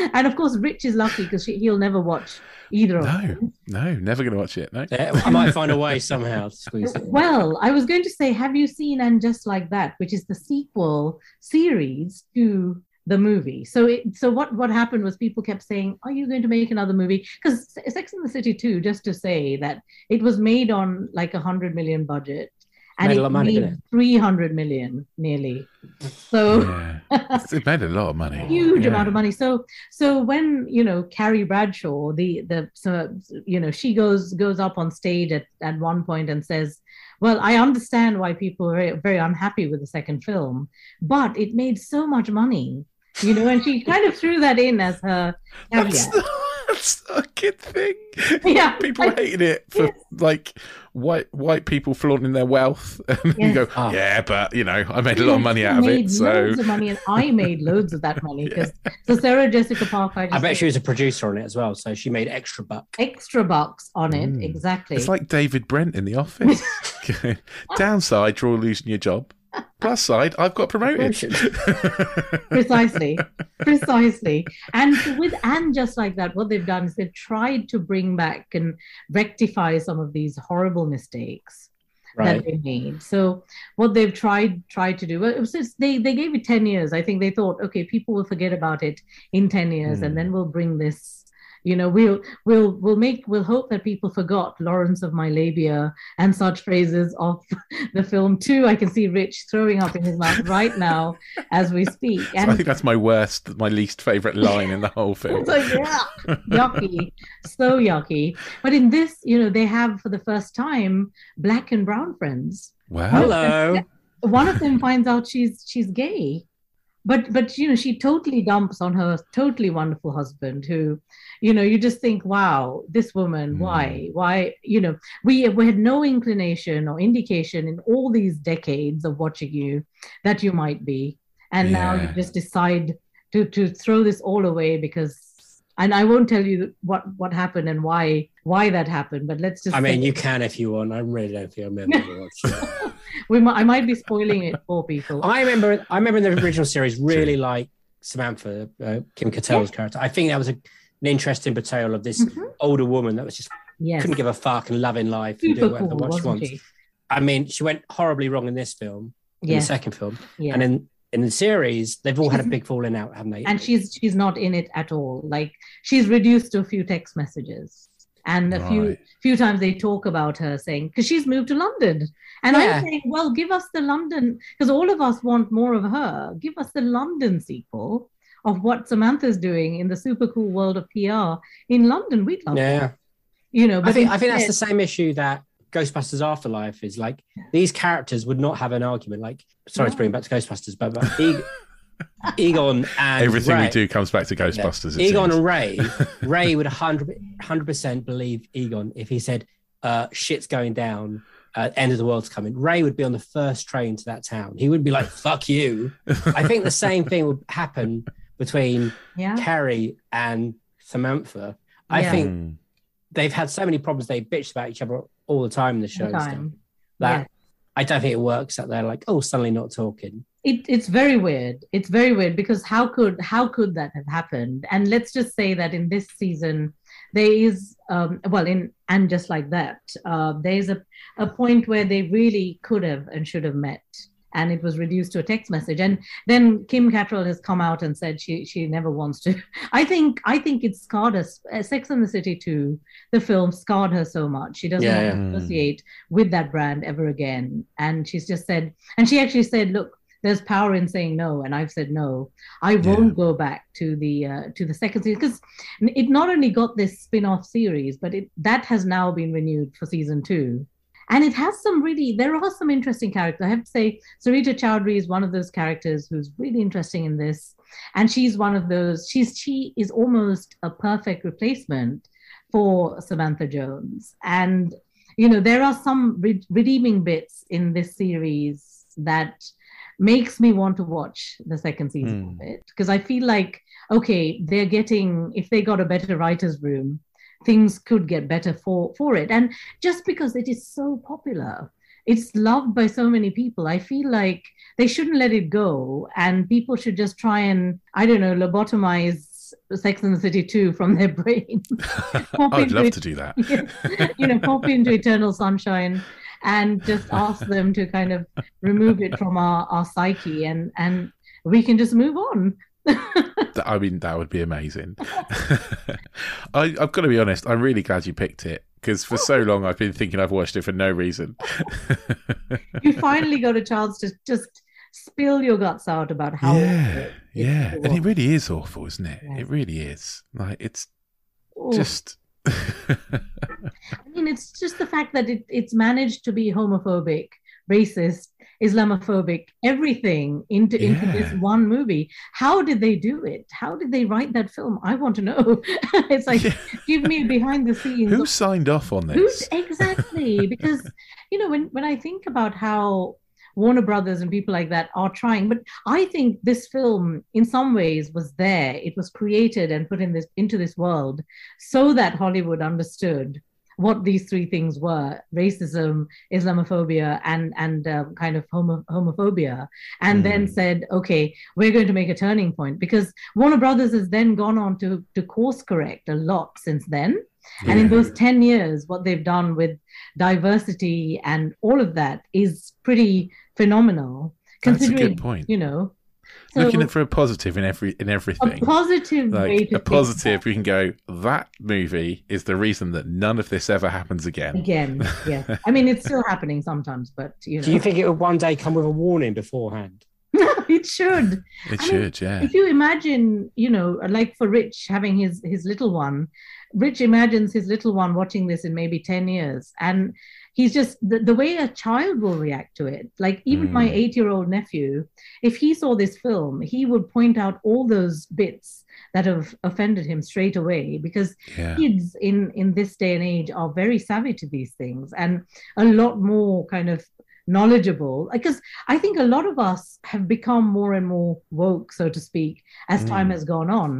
and of course, Rich is lucky because he'll never watch either of No, them. no, never going to watch it. No. Yeah, I might find a way somehow to squeeze it. Well, I was going to say, have you seen And Just Like That, which is the sequel series to the movie? So, it, so what what happened was people kept saying, "Are you going to make another movie?" Because Sex and the City 2, just to say that it was made on like a hundred million budget, and Made a it lot of money, made didn't it? 300 million nearly. So Yeah. it made a lot of money. huge Yeah. amount of money. So so when you know Carrie Bradshaw, the the so you know she goes goes up on stage at, at one point and says, "Well, I understand why people are very, very unhappy with the second film, but it made so much money." You know, and she kind of threw that in as her That's caveat. Not, that's a good thing. Yeah, people I- hated it for like white white people flaunting their wealth, and you go, Ah. yeah, but you know, I made a lot of money she out of made it. So loads of money, and I made loads of that money because so Sarah Jessica Parker. I bet she was a producer on it as well, so she made extra buck. extra bucks on it Mm. exactly. it's like David Brent in The Office. Downside, you're all losing your job. Plus side, I've got promoted. precisely precisely and with and just like that what they've done is they've tried to bring back and rectify some of these horrible mistakes Right. that they made so what they've tried tried to do was just, they they gave it 10 years i think they thought okay people will forget about it in 10 years Hmm. and then we'll bring this you know we'll we'll we'll make we'll hope that people forgot lawrence of my labia and such phrases of the film too i can see rich throwing up in his mouth right now as we speak So I think that's my worst, my least favorite line in the whole film. it's like, yeah, yucky, so yucky. But in this, you know, they have for the first time black and brown friends. Wow. Hello. One of them finds out she's she's gay, but but you know she totally dumps on her totally wonderful husband who, you know, you just think, wow, this woman, Hmm. why, why, you know, we we had no inclination or indication in all these decades of watching you that you might be, and now you just decide to to throw this all away because. And I won't tell you what what happened and why why that happened, but let's just. I mean, say- you can if you want. I really don't think I remember watching we might, I might be spoiling it for people. I remember. I remember in the original series really like Samantha uh, Kim Cattrall's character. I think that was a, an interesting portrayal of this Mhm. older woman that was just yes, couldn't give a fuck and loving life and super doing whatever cool, what she wants. she? I mean, she went horribly wrong in this film, in the second film, yeah. and in in the series they've all had a big falling out, haven't they? and she's she's not in it at all. Like she's reduced to a few text messages, and a few Right. few times they talk about her saying because she's moved to London, and Yeah. I'm saying, well, give us the London because all of us want more of her. Give us the London sequel of what Samantha's doing in the super cool world of PR in London. We'd love, that. yeah, you know. I But think I think that's the same issue that Ghostbusters Afterlife is like. These characters would not have an argument. Like, sorry to bring it back to Ghostbusters, but, but E- Egon and Everything we do comes back to Ghostbusters. it Egon seems. and Ray, Ray would 100 percent believe Egon if he said, uh, "Shit's going down, uh, end of the world's coming." Ray would be on the first train to that town. He would be like, "Fuck you." I think the same thing would happen between yeah. Carrie and Samantha. I Yeah. think Mm. they've had so many problems. They bitched about each other all the time in the show. Time. That Yeah. I don't think it works that they're like, "Oh, suddenly not talking." it, it's very weird it's very weird because how could how could that have happened and let's just say that in this season there is um, well in and just like that uh, there's a, a point where they really could have and should have met and it was reduced to a text message. And then kim cattrall has come out and said she she never wants to. I think i think it scarred us uh, sex and the city 2 the film scarred her so much. She doesn't Yeah, want yeah. to associate with that brand ever again. And she's just said and she actually said look there's power in saying no and i've said no. I won't go back to the uh, to the second season because it not only got this spin-off series but it that has now been renewed for season two and it has some really there are some interesting characters. I have to say Sarita Choudhury is one of those characters who's really interesting in this. And she's one of those she's she is almost a perfect replacement for samantha jones. And you know there are some re- redeeming bits in this series that makes me want to watch the second season Hmm. of it. Because I feel like okay, they're getting if they got a better writers' room, things could get better for for it. And just because it is so popular, it's loved by so many people. I feel like they shouldn't let it go, and people should just try and I don't know lobotomize Sex and the City 2 from their brain. I'd love it- to do that. you know, pop into Eternal Sunshine and just ask them to kind of remove it from our, our psyche and and we can just move on. I mean, that would be amazing. I, I've got to be honest. I'm really glad you picked it because for so long I've been thinking I've watched it for no reason. you finally got a chance to just spill your guts out about how. yeah, it- yeah, and it really is awful, isn't it? Yes. It really is. Like it's Oof. just. I mean, it's just the fact that it, it's managed to be homophobic, racist, Islamophobic, everything into, into this one movie. How did they do it? How did they write that film? I want to know. it's like, Yeah. give me behind the scenes. Who signed off on Who's this? exactly because you know when when I think about how Warner Brothers and people like that are trying, but I think this film in some ways was there. It was created and put in this into this world so that Hollywood understood what these three things were: racism, Islamophobia, and and um, kind of homo- homophobia, and then Mm. said, okay, we're going to make a turning point because Warner Brothers has then gone on to to course correct a lot since then. And in those 10 years, what they've done with diversity and all of that is pretty phenomenal. That's a good point. you know, Looking for a positive in every in everything. a everything. positive way Like to a think positive, we can go. That movie is the reason that none of this ever happens again. again. Yeah. I mean, it's still happening sometimes, but, you know, Do you think it will one day come with a warning beforehand? it should. It I mean, should, yeah. if you imagine you know like for rich having his his little one rich imagines his little one watching this in maybe 10 years and he's just the, the way a child will react to it like even my Mm. eight year old nephew if he saw this film he would point out all those bits that have offended him straight away because Yeah. kids in in this day and age are very savvy to these things and a lot more kind of knowledgeable because i think a lot of us have become more and more woke so to speak as time Mm. has gone on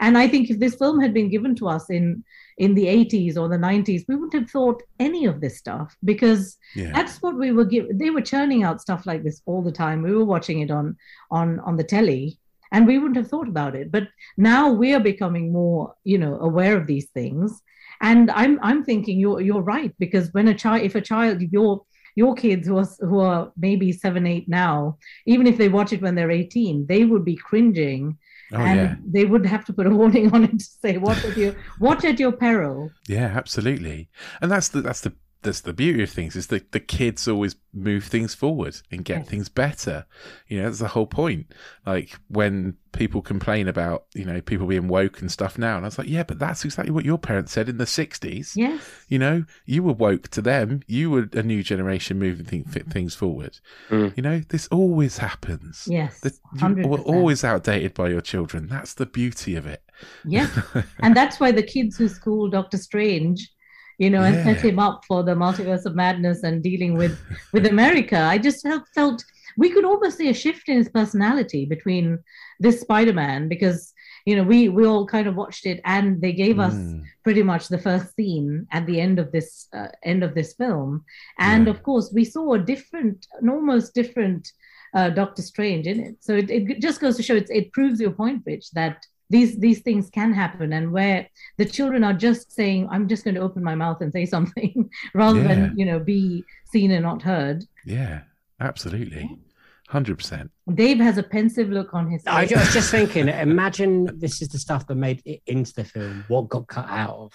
and i think if this film had been given to us in in the 80s or the 90s we wouldn't have thought any of this stuff because Yeah. that's what we were given they were churning out stuff like this all the time. We were watching it on on on the telly and we wouldn't have thought about it. But now we are becoming more you know aware of these things. And i'm i'm thinking you're you're right because when a child if a child your your kids who are, who are maybe seven eight now even if they watch it when they're 18 they would be cringing Oh and yeah. they would have to put a warning on it to say watch at your watch at your peril Yeah, absolutely. And that's the that's the that's the beauty of things is that the kids always move things forward and get Yes. things better. You know, that's the whole point. Like when people complain about, you know, people being woke and stuff now, and I was like, yeah, but that's exactly what your parents said in the '60s. yes You know, you were woke to them. You were a new generation moving thing, fit things forward. Mm. You know, this always happens. yes That you 100%. were always outdated by your children. That's the beauty of it. Yeah. and that's why the kids who school Doctor Strange, you know, and set him up for the multiverse of madness and dealing with with America. I just felt felt we could almost see a shift in his personality between this Spider-Man because you know we we all kind of watched it and they gave us Mm. pretty much the first scene at the end of this uh, end of this film and Yeah. of course we saw a different an almost different uh, doctor strange in it so it, it just goes to show it's, it proves your point rich that these these things can happen and where the children are just saying i'm just going to open my mouth and say something rather Yeah. than you know be seen and not heard Yeah, absolutely. 100%. dave has a pensive look on his I was just thinking, imagine this is the stuff that made it into the film. What got cut out of?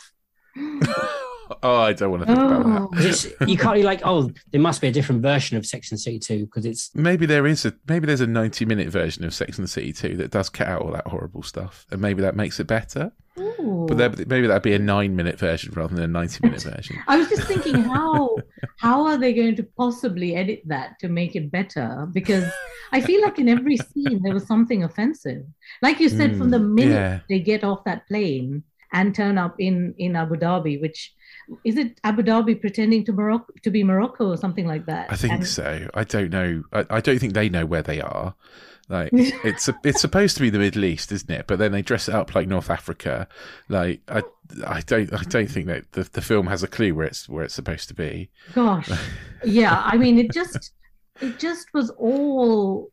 oh, I don't want to think about that. oh, 'Cause it's, you can't be like, oh, there must be a different version of Sex and City 2 because it's Maybe there is a maybe there's a 90 minute version of Sex and the City 2 that does cut out all that horrible stuff, and maybe that makes it better. ooh. But there, maybe that'd be a nine minute version rather than a 90 minute version. I was just thinking how how are they going to possibly edit that to make it better? Because I feel like in every scene there was something offensive. Like you said, from the Mm, minute yeah. they get off that plane and turn up in in Abu Dhabi, which is it Abu Dhabi pretending to Morocco to be Morocco or something like that? I think And- so. I don't know. I, I don't think they know where they are. Like it's a, it's supposed to be the Middle East, isn't it? But then they dress it up like North Africa. Like I I don't I don't think that the, the film has a clue where it's where it's supposed to be. gosh yeah i mean it just it just was all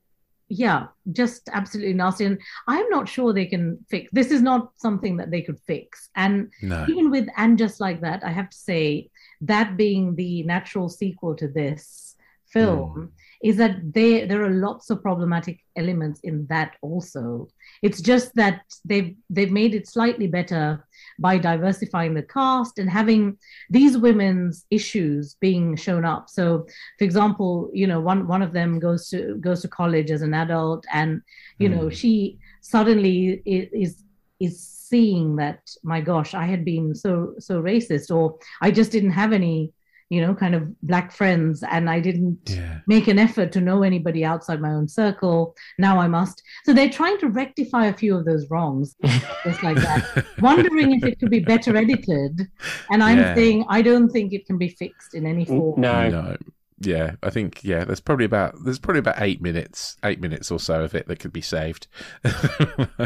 yeah just absolutely nasty. And i'm not sure they can fix this is not something that they could fix. And No. even with and just like that i have to say that being the natural sequel to this film hmm. is that they there are lots of problematic elements in that also. It's just that they've they've made it slightly better by diversifying the cast and having these women's issues being shown up. So, for example, you know, one one of them goes to goes to college as an adult, and you know, hmm. she suddenly is is seeing that my gosh, I had been so so racist, or I just didn't have any, you know, kind of black friends, and I didn't Yeah. make an effort to know anybody outside my own circle. Now I must. So they're trying to rectify a few of those wrongs, just like that, wondering if it could be better edited. And I'm Yeah. saying I don't think it can be fixed in any form. No. No. Yeah, I think yeah. There's probably about there's probably about eight minutes, eight minutes or so of it that could be saved.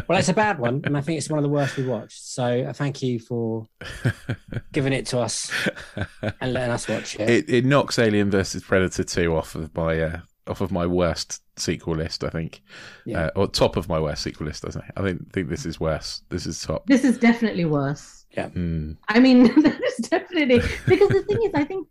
Well, it's a bad one, and I think it's one of the worst we watched. So uh, thank you for giving it to us and letting us watch it. it it knocks Alien versus Predator two off of my uh, off of my worst sequel list. I think, Yeah. uh, or top of my worst sequel list. I think. I think think this is worse. This is top. This is definitely worse. Mm. I mean, that is definitely because the thing is, I think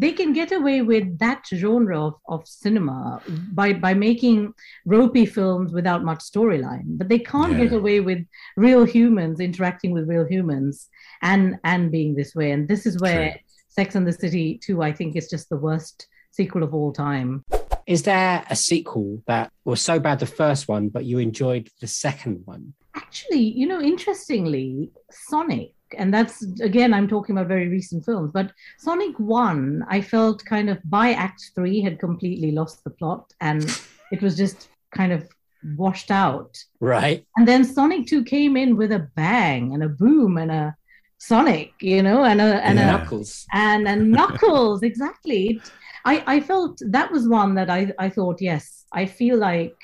they can get away with that genre of, of cinema by by making ropey films without much storyline, but they can't get away with real humans interacting with real humans and and being this way. And this is where True. Sex and the City 2, I think, is just the worst sequel of all time. Is there a sequel that was so bad the first one, but you enjoyed the second one? Actually, you know, interestingly, Sonic, and that's again, I'm talking about very recent films, but Sonic 1, I felt kind of by Act 3 had completely lost the plot and it was just kind of washed out. Right. And then Sonic 2 came in with a bang and a boom and a Sonic, you know, and a, and Yeah. a Knuckles. and and knuckles exactly i i felt that was one that i i thought yes i feel like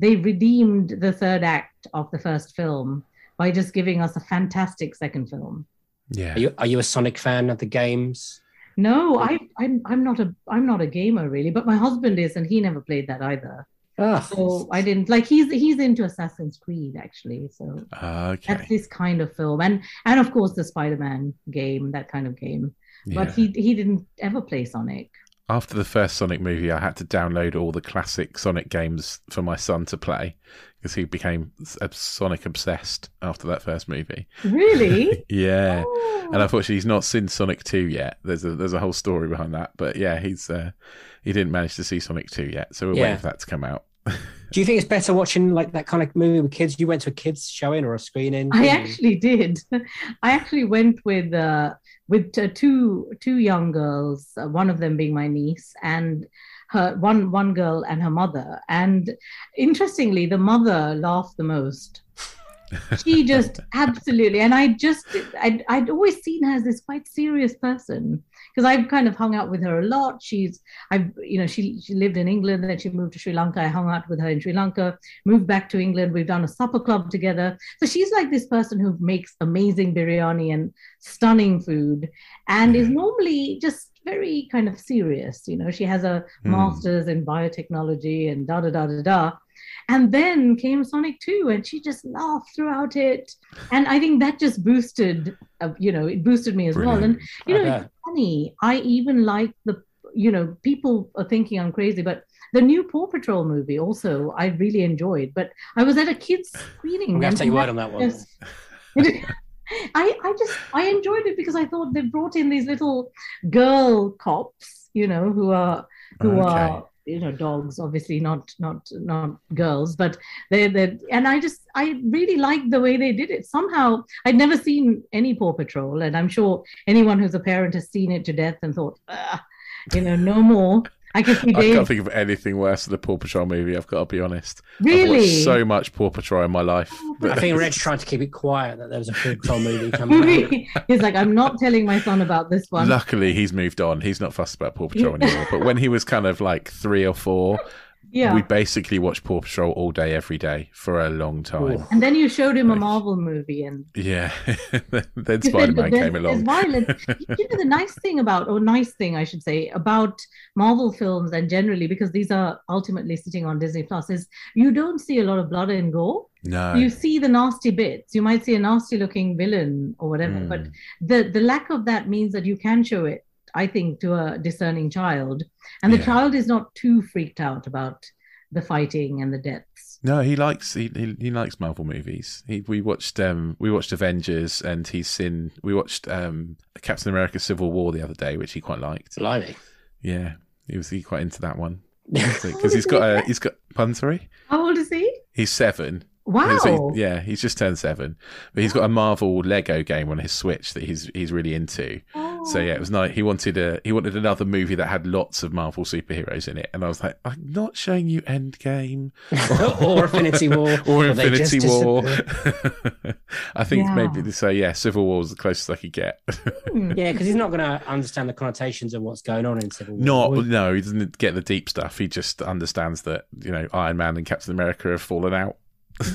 they redeemed the third act of the first film by just giving us a fantastic second film Yeah. Are you, are you a Sonic fan of the games? no i i'm i'm not a i'm not a gamer really but my husband is and he never played that either Oh, so i didn't like he's he's into assassin's creed actually so ah, that's okay. this kind of film and and of course the spider-man game that kind of game Yeah. but he he didn't ever play sonic After the first Sonic movie, I had to download all the classic Sonic games for my son to play because he became s- Sonic obsessed after that first movie. really Yeah. Oh. And unfortunately, he's not seen Sonic Two yet. There's a there's a whole story behind that, but yeah, he's uh, he didn't manage to see Sonic Two yet, so we're Yeah. waiting for that to come out. do you think it's better watching like that kind of movie with kids? You went to a kids showing or a screening? I actually did. I actually went with uh, with uh, two two young girls. Uh, one of them being my niece, and her one one girl and her mother. And interestingly, the mother laughed the most. She just absolutely, and I just I'd, I'd always seen her as this quite serious person because I've kind of hung out with her a lot. She's I've you know she she lived in England and then she moved to Sri Lanka. I hung out with her in Sri Lanka, moved back to England. We've done a supper club together. So she's like this person who makes amazing biryani and stunning food and is mm-hmm. normally just very kind of serious. You know, she has a Hmm. master's in biotechnology and da da da da da. And then came Sonic 2, and she just laughed throughout it. And I think that just boosted, uh, you know, it boosted me as well. And, you know, it's funny. I even like the, you know, people are thinking I'm crazy, but the new Paw Patrol movie also I really enjoyed. But I was at a kids screening. I'm going to take your word on that one. just- I, I just I enjoyed it because I thought they brought in these little girl cops, you know, who are who Okay. are you know dogs, obviously not not not girls, but they they and I just I really liked the way they did it. Somehow I'd never seen any Paw Patrol, and I'm sure anyone who's a parent has seen it to death and thought, you know, no more. I can see I Dave. can't think of anything worse than the Paw Patrol movie. I've got to be honest. I've Really? so much Paw Patrol in my life. Oh, I think Reg tried to keep it quiet that there was a Paw Patrol movie coming. Movie. He's like, I'm not telling my son about this one. Luckily, he's moved on. He's not fussed about Paw Patrol anymore. But when he was kind of like three or four, yeah. we basically watched Paw Patrol all day, every day for a long time. and then you showed him a Marvel movie, and Yeah. then Spider Man there's- came there's along. violence. you know, the nice thing about, or nice thing, I should say, about Marvel films and generally, because these are ultimately sitting on Disney Plus, is you don't see a lot of blood and gore. No. You see the nasty bits. You might see a nasty looking villain or whatever, Mm. but the the lack of that means that you can show it. I think to a discerning child, and the Yeah. child is not too freaked out about the fighting and the deaths. No, he likes he, he, he likes Marvel movies. He, we watched um we watched Avengers and he's seen we watched um Captain America: Civil War the other day, which he quite liked. Blimey. Yeah, he was he quite into that one because he's got a he's got pun sorry. How old is he? He's seven. Wow. So he- yeah, he's just turned seven, but he's got a Marvel Lego game on his Switch that he's he's really into. So yeah, it was oh. nice. He wanted a he wanted another movie that had lots of Marvel superheroes in it, and I was like, I'm not showing you Endgame or Infinity War. or Infinity War. I think Yeah. maybe so. Yeah, Civil War was the closest I could get. Hmm, yeah, because he's not going to understand the connotations of what's going on in Civil War. Not no, he doesn't get the deep stuff. He just understands that you know Iron Man and Captain America have fallen out.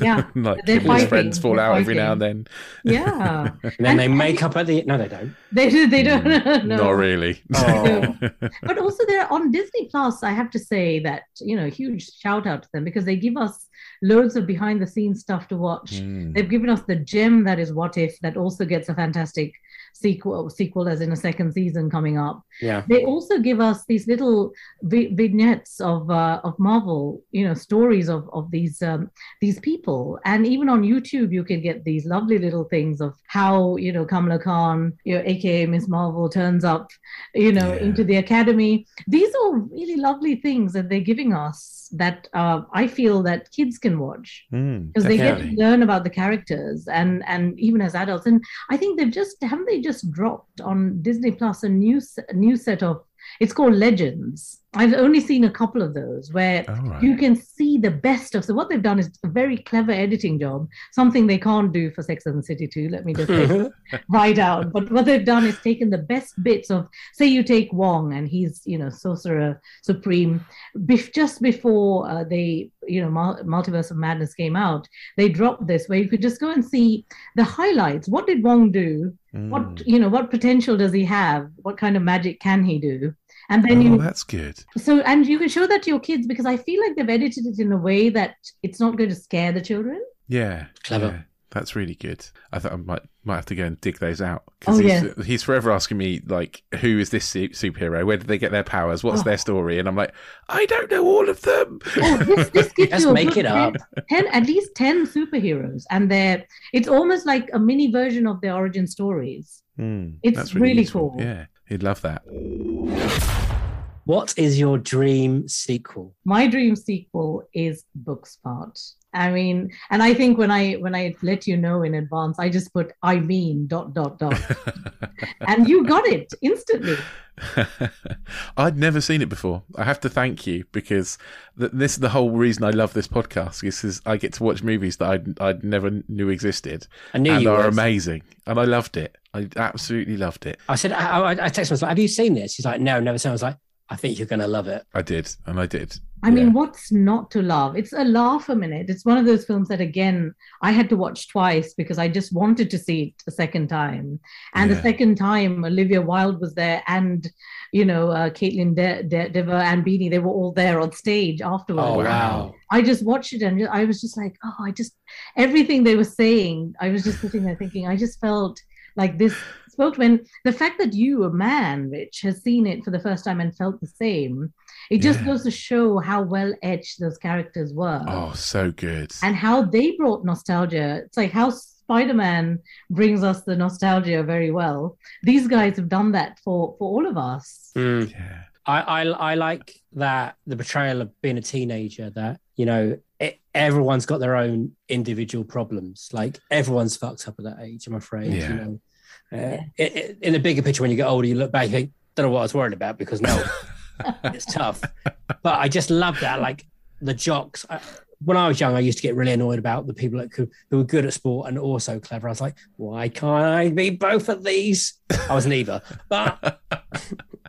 Yeah. like They're him his fighting. friends fall They're out every now and then. Yeah. And then they And- make up at the no, they don't. they do. They don't. no. Not really. Oh. but also they're on Disney Plus. I have to say that you know, huge shout out to them because they give us loads of behind the scenes stuff to watch. Mm. They've given us the gem that is What If that also gets a fantastic sequel, sequel as in a second season coming up. Yeah. They also give us these little vi- vignettes of uh, of Marvel, you know, stories of of these um, these people, and even on YouTube you can get these lovely little things of how you know Kamala Khan, you know, aka Miss Marvel, turns up, you know, Yeah. into the academy. These are really lovely things that they're giving us that uh, I feel that kids can watch Mm, because they get to learn about the characters and and even as adults and i think they've just haven't they just dropped on disney plus a new s- a new set of it's called legends i've only seen a couple of those where All right. you can see the best of so what they've done is a very clever editing job something they can't do for sex and the city 2 let me just say right out. But what they've done is taken the best bits of, say, you take Wong and he's, you know, sorcerer supreme. Bef- just before uh, they, you know, Mul- Multiverse of Madness came out, they dropped this where you could just go and see the highlights. What did Wong do? Mm. What, you know, what potential does he have? What kind of magic can he do? And then oh, you that's good. so, and you can show that to your kids because I feel like they've edited it in a way that it's not going to scare the children. Yeah, Clever. Yeah, that's really good. I thought I might might have to go and dig those out because Oh, he's, yeah. he's forever asking me like, who is this su- superhero? Where did they get their powers? What's Oh. their story? And I'm like, I don't know all of them. Oh, this, this gives Just you make good it up. 10, 10 at least 10 superheroes and they're it's almost like a mini version of their origin stories Mm, It's that's really cool. Yeah, he'd love that. What is your dream sequel? my dream sequel is booksmart i mean and i think when i when i let you know in advance i just put i mean dot dot dot and you got it instantly I'd never seen it before. I have to thank you because th- this is the whole reason I love this podcast. Is, is I get to watch movies that I'd, I'd never knew existed I knew and you are would. amazing, and I loved it. I absolutely loved it. I said, I, I, I texted him, I was like, have you seen this? He's like, no, never seen it. I was like, I think you're going to love it. I did, and I did. I mean, what's not to love? It's a laugh a minute. It's one of those films that, again, I had to watch twice because I just wanted to see it a second time. And the second time, Olivia Wilde was there, and you know, uh, Kaitlyn De- De- Dever and Beanie, they were all there on stage afterwards. Oh, wow. wow. I just watched it and I was just like, oh, I just everything they were saying, I was just sitting there thinking, I just felt like this spoke when the fact that you, a man, Rich, has seen it for the first time and felt the same, it just Yeah. goes to show how well etched those characters were Oh, so good. and how they brought nostalgia. It's like how Spider-Man brings us the nostalgia very well. These guys have done that for for all of us. Mm. yeah. I, I I like that the portrayal of being a teenager that you know it, everyone's got their own individual problems like everyone's fucked up at that age i'm afraid Yeah. you know uh, it, it- in the bigger picture when you get older you look back you think don't know what i was worried about because no it's tough but i just love that like the jocks I, when I was young, I used to get really annoyed about the people that could, who were good at sport and also clever. I was like, why can't I be both of these? I was neither, but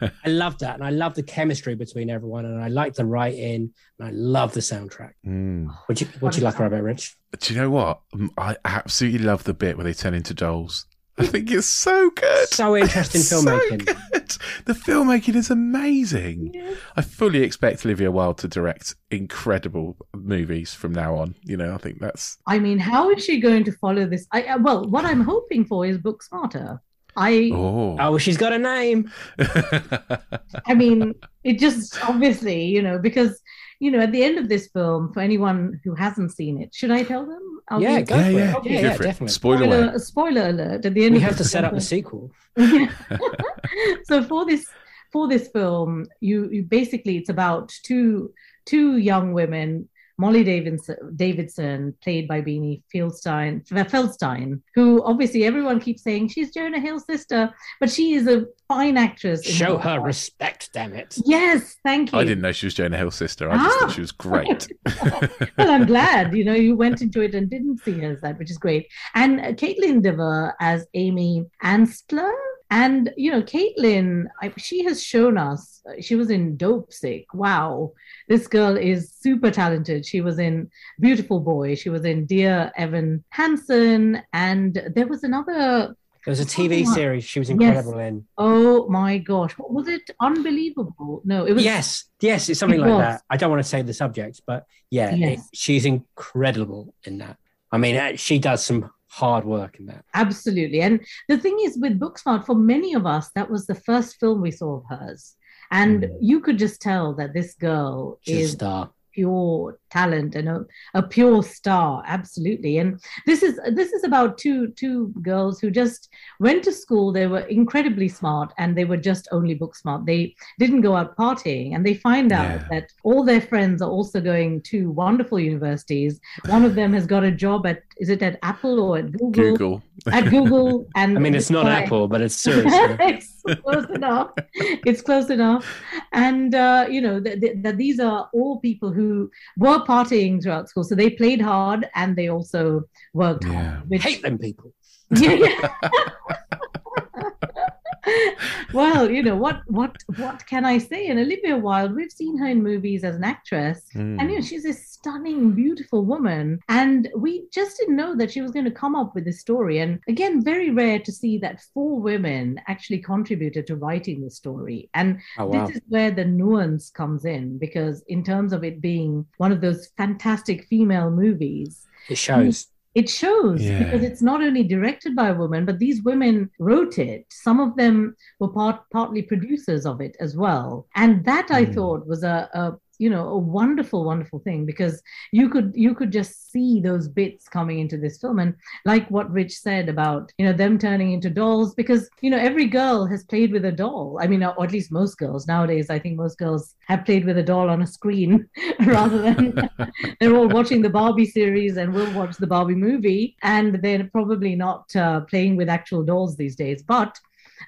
I love that, and I love the chemistry between everyone, and I like the writing, and I love the soundtrack. Mm. What you what you like about it, Rich? Do you know what? Mm, I absolutely love the bit where they turn into dolls. I think it's so good. So interesting So filmmaking. good. The filmmaking is amazing. I fully expect Olivia Wilde to direct incredible movies from now on. You know, I think that's I mean, how is she going to follow this? I, uh, well, what I'm hoping for is book smarter. I oh. Oh, she's got a name. I mean, it just obviously, you know, because you know, at the end of this film, for anyone who hasn't seen it, should I tell them? I'll Yeah, do- go yeah, for yeah, it. Yeah, yeah, for definitely. Spoiler spoiler, alert. spoiler alert at the end We of have to set up film. the sequel. So for this for this film, you, you basically it's about two two young women, Molly Davidson, Davidson played by Beanie Feldstein, Feldstein, who obviously everyone keeps saying she's Jonah Hill's sister, but she is a fine actress. Show her her respect, damn it. Yes, thank you. I didn't know she was Jonah Hill's sister. I just Ah. thought she was great. well, I'm glad you know you went into it and didn't see her as that, which is great. And uh, Kaitlyn Dever as Amy Antsler. And you know, Kaitlyn, I, she has shown us. She was in Dopesick. Wow, this girl is super talented. She was in Beautiful Boy. She was in Dear Evan Hansen, and there was another. There was a TV Oh, series she was yes. incredible in. Oh my gosh, what was it? Unbelievable. No, it was. Yes, yes, it's something It like was. that. I don't want to say the subject, but yeah, it- she's incredible in that. I mean, uh, she does some hard work in that. Absolutely. And the thing is, with Booksmart, for many of us, that was the first film we saw of hers. And Mm. you could just tell that this girl She's is star. pure talent and a, a pure star absolutely and this is this is about two two girls who just went to school they were incredibly smart and they were just only book smart they didn't go out partying and they find out Yeah. that all their friends are also going to wonderful universities one of them has got a job at is it at apple or at google, Google. at google and I mean, it's not Right. Apple, but it's serious. it's close enough. It's close enough. And, uh, you know, that th- that these are all people who were partying throughout school. So they played hard and they also worked Yeah. hard. Which, Hate them people. yeah, yeah. well, you know what what what can I say? And Olivia Wilde, we've seen her in movies as an actress, Mm. and you know she's a stunning, beautiful woman. And we just didn't know that she was going to come up with this story. And again, very rare to see that four women actually contributed to writing the story. And Oh wow! this is where the nuance comes in, because in terms of it being one of those fantastic female movies, It shows. it shows Yeah. because it's not only directed by a woman, but these women wrote it. Some of them were part partly producers of it as well, and that I Mm. thought was a, a you know a wonderful wonderful thing because you could you could just see those bits coming into this film. And like what rich said about you know them turning into dolls because you know every girl has played with a doll. I mean or at least most girls. Nowadays i think most girls have played with a doll on a screen rather than they're all watching the Barbie series and will watch the Barbie movie, and they're probably not uh, playing with actual dolls these days. But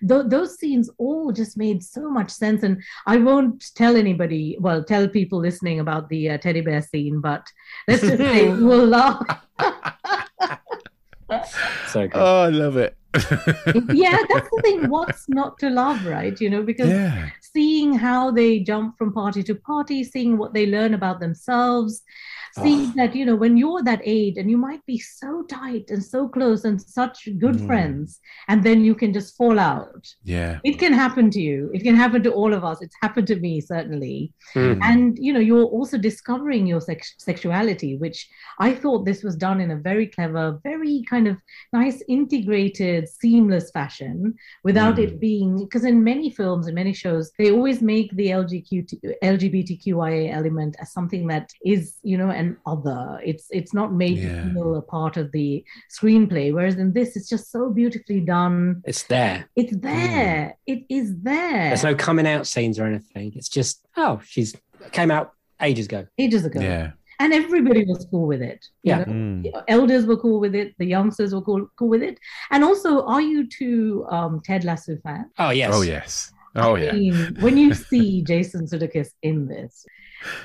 th- those scenes all just made so much sense, and I won't tell anybody. Well, tell people listening about the uh, teddy bear scene, but let's just say we'll laugh. So good. Oh, I love it. yeah, that's the thing. What's not to love, right? You know, because yeah. Seeing how they jump from party to party, seeing what they learn about themselves, seeing Oh. that, you know, when you're that age and you might be so tight and so close and such good Mm. friends, and then you can just fall out. Yeah. It can happen to you. It can happen to all of us. It's happened to me, certainly. Mm. And, you know, you're also discovering your sex- sexuality, which I thought this was done in a very clever, very kind of nice, integrated, seamless fashion without Mm. it being, because in many films and many shows, they always make the LGQ, LGBTQIA element as something that is, you know, an other. It's it's not made Yeah. to feel a part of the screenplay. Whereas in this, it's just so beautifully done. It's there. It's there. It is there. There's no coming out scenes or anything. It's just oh, she's came out ages ago. ages ago. Yeah. and everybody was cool with it. you Yeah. know? Mm. Elders were cool with it. The youngsters were cool, cool with it. And also, are you two um, Ted Lasso fans? Oh yes. Oh, yes. Oh, I yeah. mean, when you see Jason Sudeikis in this,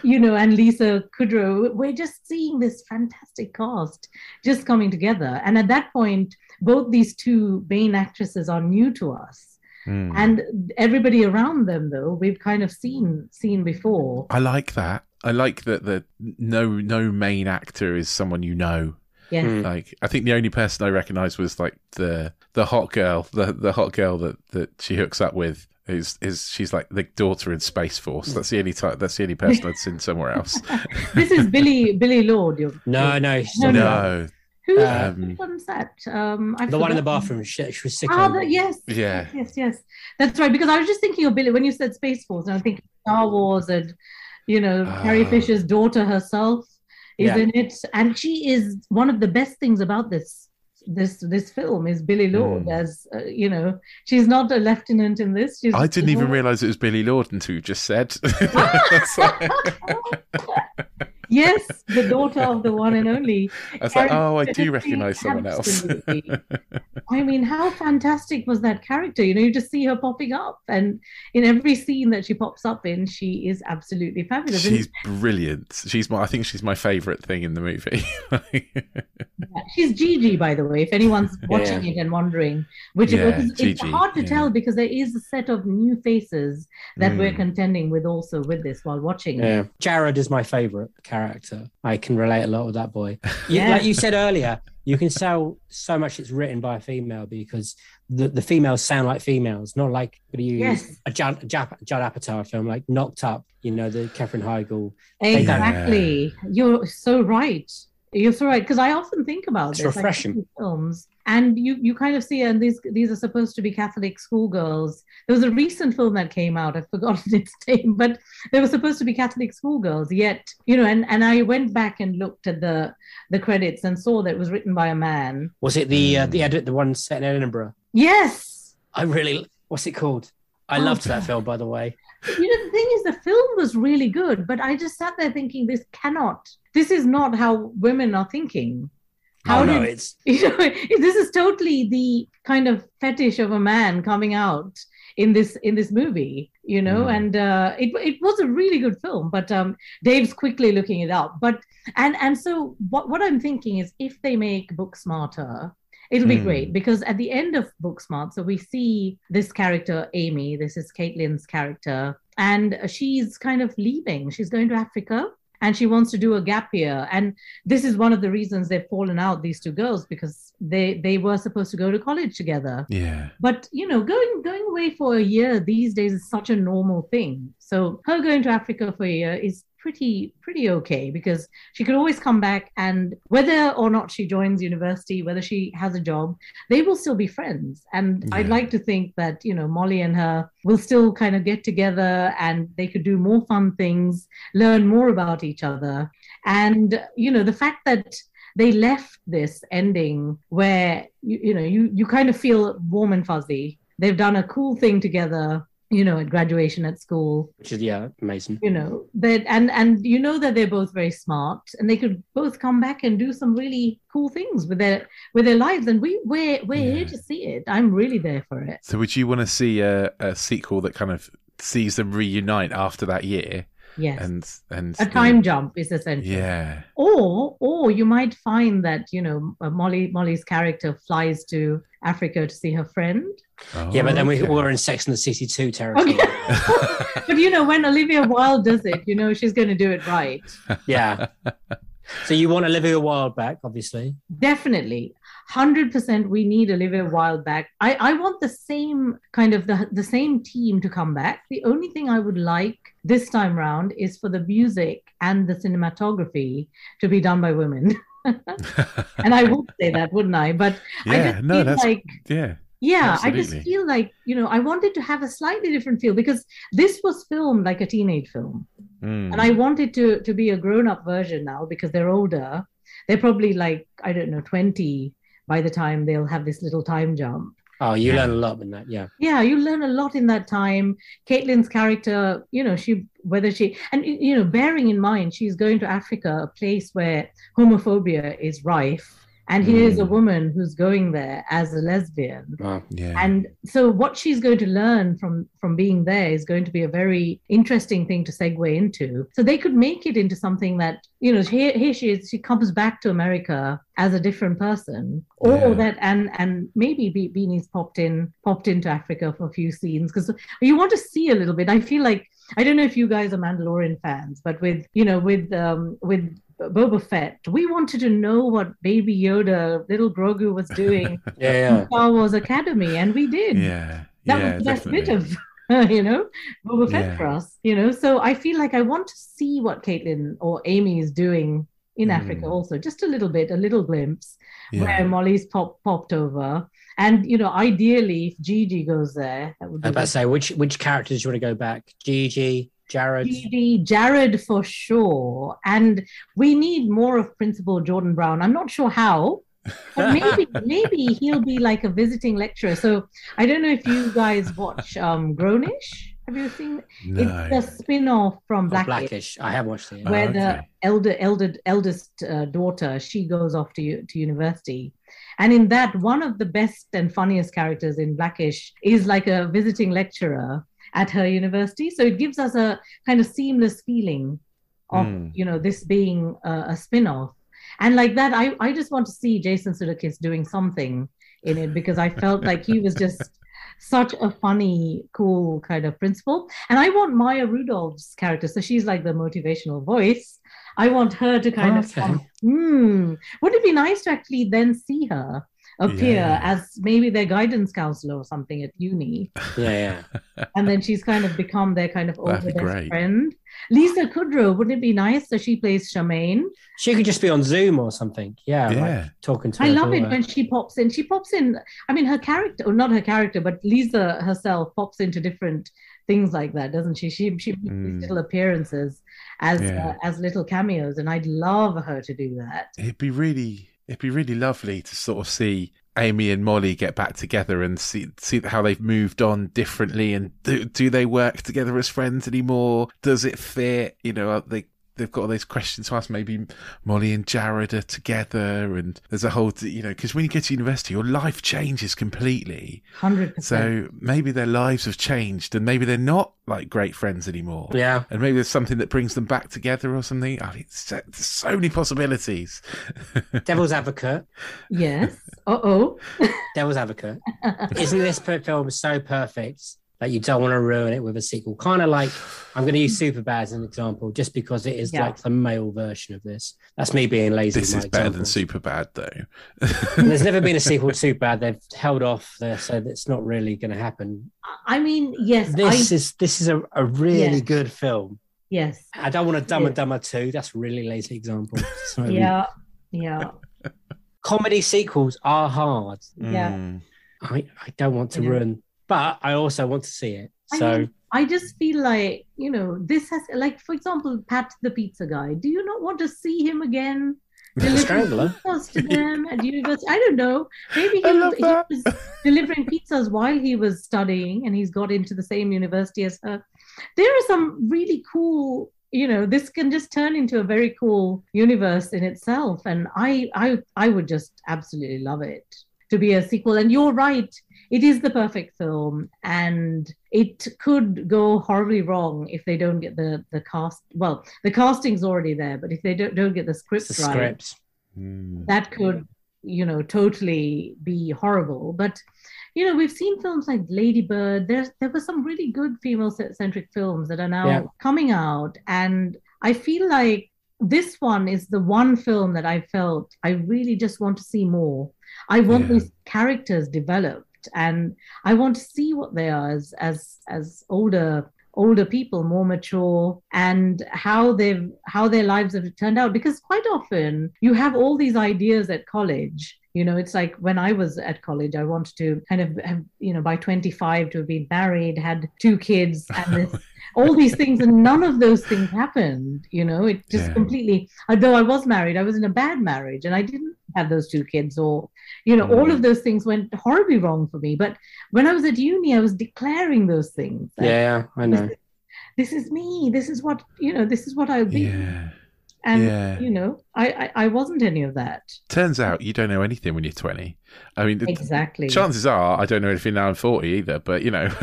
you know, and Lisa Kudrow, we're just seeing this fantastic cast just coming together. And at that point, both these two main actresses are new to us. Mm. And everybody around them, though, we've kind of seen seen before. I like that. I like that the no no main actor is someone you know. Yeah. Mm. Like I think the only person I recognised was like the the hot girl, the the hot girl that that she hooks up with. Is is she's like the daughter in Space Force? That's the only time. That's the only person I'd seen somewhere else. this is Billie Billie Lourd. You're, No, no, she's No, not- no, Who Um, which one's that? Um, I The one in the bathroom. She, she was sick. Ah, the, yes. Yeah. Yes, yes. That's right. Because I was just thinking of Billie when you said Space Force, and I'm thinking Star Wars and You know, Carrie Ah. Fisher's daughter herself is Yeah. in it, and she is one of the best things about this this this film is Billie Lourd Mm. as uh, you know she's not a lieutenant in this. She's I didn't even realize it was Billie Lourd until you just said. yes, the daughter of the one and only. I was like, oh, I do recognize someone else. absolutely. I mean, how fantastic was that character? You know, you just see her popping up, and in every scene that she pops up in, she is absolutely fabulous. She's brilliant. She's my. I think she's my favorite thing in the movie. she's Gigi, by the way. If anyone's watching it and wondering, which Yeah, because it's Gigi, hard to yeah. tell because there is a set of new faces that we're Mm. contending with also with this while watching. Yeah. Jared is my favorite character. I can relate a lot with that boy. Yeah. Like you said earlier, you can sell so much it's written by a female because the, the females sound like females, not like you Yes. a Judd, Judd, Judd Apatow film like Knocked Up, you know, the Katherine Heigl. Exactly. You're so right. You're so right because I often think about It's this, refreshing. these films, and you you kind of see, and these these are supposed to be Catholic schoolgirls. There was a recent film that came out. I've forgotten its name, but they were supposed to be Catholic schoolgirls. Yet, you know, and and I went back and looked at the the credits and saw that it was written by a man. Was it the uh, Mm. the edit the one set in Edinburgh? Yes. I really what's it called? I Oh. loved that film by the way. you know the thing is the film was really good but i just sat there thinking this cannot this is not how women are thinking how oh, no, did it's you know this is totally the kind of fetish of a man coming out in this in this movie you know Mm. and uh it, it was a really good film but um dave's quickly looking it up but and and so what what i'm thinking is if they make book smarter it'll be Mm. great because at the end of booksmart so we see this character amy this is kaitlyn's character and she's kind of leaving she's going to africa and she wants to do a gap year. And this is one of the reasons they've fallen out these two girls because they they were supposed to go to college together. Yeah. but you know going going away for a year these days is such a normal thing. So her going to africa for a year is pretty pretty okay because she could always come back and whether or not she joins university whether she has a job they will still be friends. And i'd like to think that you know molly and her will still kind of get together and they could do more fun things learn more about each other. And you know the fact that they left this ending where you, you know you you kind of feel warm and fuzzy. They've done a cool thing together you know at graduation at school which is yeah, amazing. you know that and and you know that they're both very smart and they could both come back and do some really cool things with their with their lives and we we're we're Yeah. here to see it i'm really there for it So, would you want to see a, a sequel that kind of sees them reunite after that year? Yes And and a time jump is essential Yeah. or or you might find that you know uh, molly molly's character flies to africa to see her friend yeah, but then we, Oh, okay. we're in Sex and the City 2 territory. Okay. but you know when olivia wilde does it you know she's going to do it right yeah. So you want Olivia Wilde back, obviously. definitely. 100% we need olivia wilde back. I i want the same kind of the, the same team to come back. The only thing i would like this time round is for the music and the cinematography to be done by women. And i would say that wouldn't i? But i just No, feel that's like yeah. Yeah i just feel like you know i wanted to have a slightly different feel because this was filmed like a teenage film Mm. and I wanted to to be a grown up version now because they're older. They're probably like I don't know twenty by the time they'll have this little time jump. Oh, you Yeah. learn a lot in that, yeah. Yeah, you learn a lot in that time. Kaitlyn's character, you know, she whether she and you know, bearing in mind she's going to Africa, a place where homophobia is rife, and here's a Mm. woman who's going there as a lesbian Wow. yeah. and so what she's going to learn from from being there is going to be a very interesting thing to segue into so they could make it into something that you know here, here she is she comes back to america as a different person or Yeah. that and and maybe Be- beanie's popped in popped into africa for a few scenes because you want to see a little bit i feel like i don't know if you guys are mandalorian fans but with you know with um with Boba Fett. We wanted to know what Baby Yoda, little Grogu, was doing Yeah, in yeah. Star Wars Academy, and we did. yeah. That yeah. was the best definitely. bit of, you know, Boba Fett Yeah. for us. You know, so I feel like I want to see what Kaitlyn or Amy is doing in Mm. Africa, also, just a little bit, a little glimpse Yeah. where Molly's pop popped over, and you know, ideally, if Gigi goes there, that would I be was about to say, which which characters you want to go back? Gigi, Jared. GD, Jared for sure. And we need more of Principal Jordan Brown. I'm not sure how, but maybe maybe he'll be like a visiting lecturer. So I don't know if you guys watch um Grownish. Have you seen? No. It's a spin-off from Or Blackish, Blackish. I have watched it. where Oh, the elder elder eldest uh, daughter she goes off to to university. And in that, one of the best and funniest characters in Blackish is like a visiting lecturer at her university. So it gives us a kind of seamless feeling of Mm. you know this being a, a spin-off. And like that, I, I just want to see Jason Sudeikis doing something in it because I felt like he was just such a funny, cool kind of principal. And I want Maya Rudolph's character, so she's like the motivational voice. I want her to kind of Okay. come, hmm, would it be nice to actually then see her appear Yeah. as maybe their guidance counselor or something at uni? Yeah, yeah. And then she's kind of become their kind of older be best friend. Lisa Kudrow, wouldn't it be nice that she plays Charmaine? She could just be on Zoom or something. Yeah, Yeah. like talking to I her love it when she pops in. She pops in. I mean, her character, or not her character, but Lisa herself pops into different things like that, doesn't she? She she makes Mm. little appearances as Yeah. uh, as little cameos, and I'd love her to do that. It'd be really, it'd be really lovely to sort of see Amy and Molly get back together and see see how they've moved on differently, and do, do they work together as friends anymore? Does it fit? You know, they they've got all those questions to ask. Maybe Molly and Jared are together, and there's a whole, you know, because when you get to university, your life changes completely. Hundred percent. So maybe their lives have changed, and maybe they're not like great friends anymore. Yeah. And maybe there's something that brings them back together or something. I mean, it's, there's so many possibilities. Devil's Advocate. Yes. Uh oh. Devil's Advocate. Isn't this film so perfect that you don't want to ruin it with a sequel? Kind of like I'm going to use Superbad as an example, just because it is Yeah. like the male version of this. That's me being lazy. this is my better than examples. Superbad, though. There's never been a sequel to Superbad. They've held off there, so it's not really going to happen. I mean, yes. This I, is this is a, a really Yeah. good film. yes. I don't want to Dumb Yeah. and Dumber 2. That's a really lazy example. So, Yeah. Yeah. Comedy sequels are hard. Yeah. Mm. I, I don't want to Yeah. ruin, but I also want to see it. I So mean, I just feel like, you know, this has, like, for example, Pat the pizza guy. Do you not want to see him again? Delivering pizzas to them at university. I don't know. Maybe he, I he was delivering pizzas while he was studying and he's got into the same university as her. There are some really cool, you know, this can just turn into a very cool universe in itself. And I I I would just absolutely love it to be a sequel. And you're right, it is the perfect film and it could go horribly wrong if they don't get the the cast well the casting's already there but if they don't, don't get the script the right script. Mm. that could you know totally be horrible but you know we've seen films like lady bird there's there were some really good female centric films that are now Yeah. coming out and i feel like this one is the one film that i felt i really just want to see more i want Yeah. these characters developed and i want to see what they are as as as older older people more mature and how they've how their lives have turned out. Because quite often you have all these ideas at college you know it's like when i was at college i wanted to kind of have you know by 25 to have been married had two kids and this, all these things and none of those things happened you know it just Yeah. completely although i was married i was in a bad marriage and i didn't have those two kids or you know all Mm. of those things went horribly wrong for me but when i was at uni i was declaring those things Like, Yeah, I know. this is me this is what you know this is what i'll be Yeah. And yeah. you know I, I i wasn't any of that Turns out you don't know anything when you're 20. I mean, the- exactly chances are I don't know anything now I'm 40 either, but you know.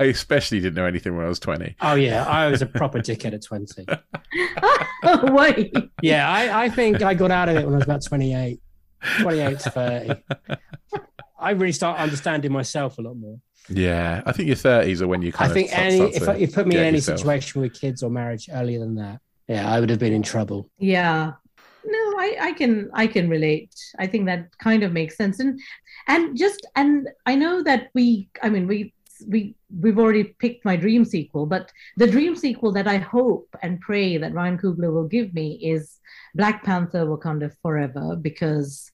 I especially didn't know anything when I was 20. Oh yeah, I was a proper dickhead at 20. oh wait Yeah, I, I think I got out of it when I was about 28, 28 to 30. I really start understanding myself a lot more. Yeah, I think your 30s are when you I think of any if I- you put me in any yourself. situation with kids or marriage earlier than that, yeah, I would have been in trouble. yeah no I, I can i can relate i think that kind of makes sense and and just and i know that we i mean we we we've already picked my dream sequel but the dream sequel that i hope and pray that ryan coogler will give me is black panther wakanda forever because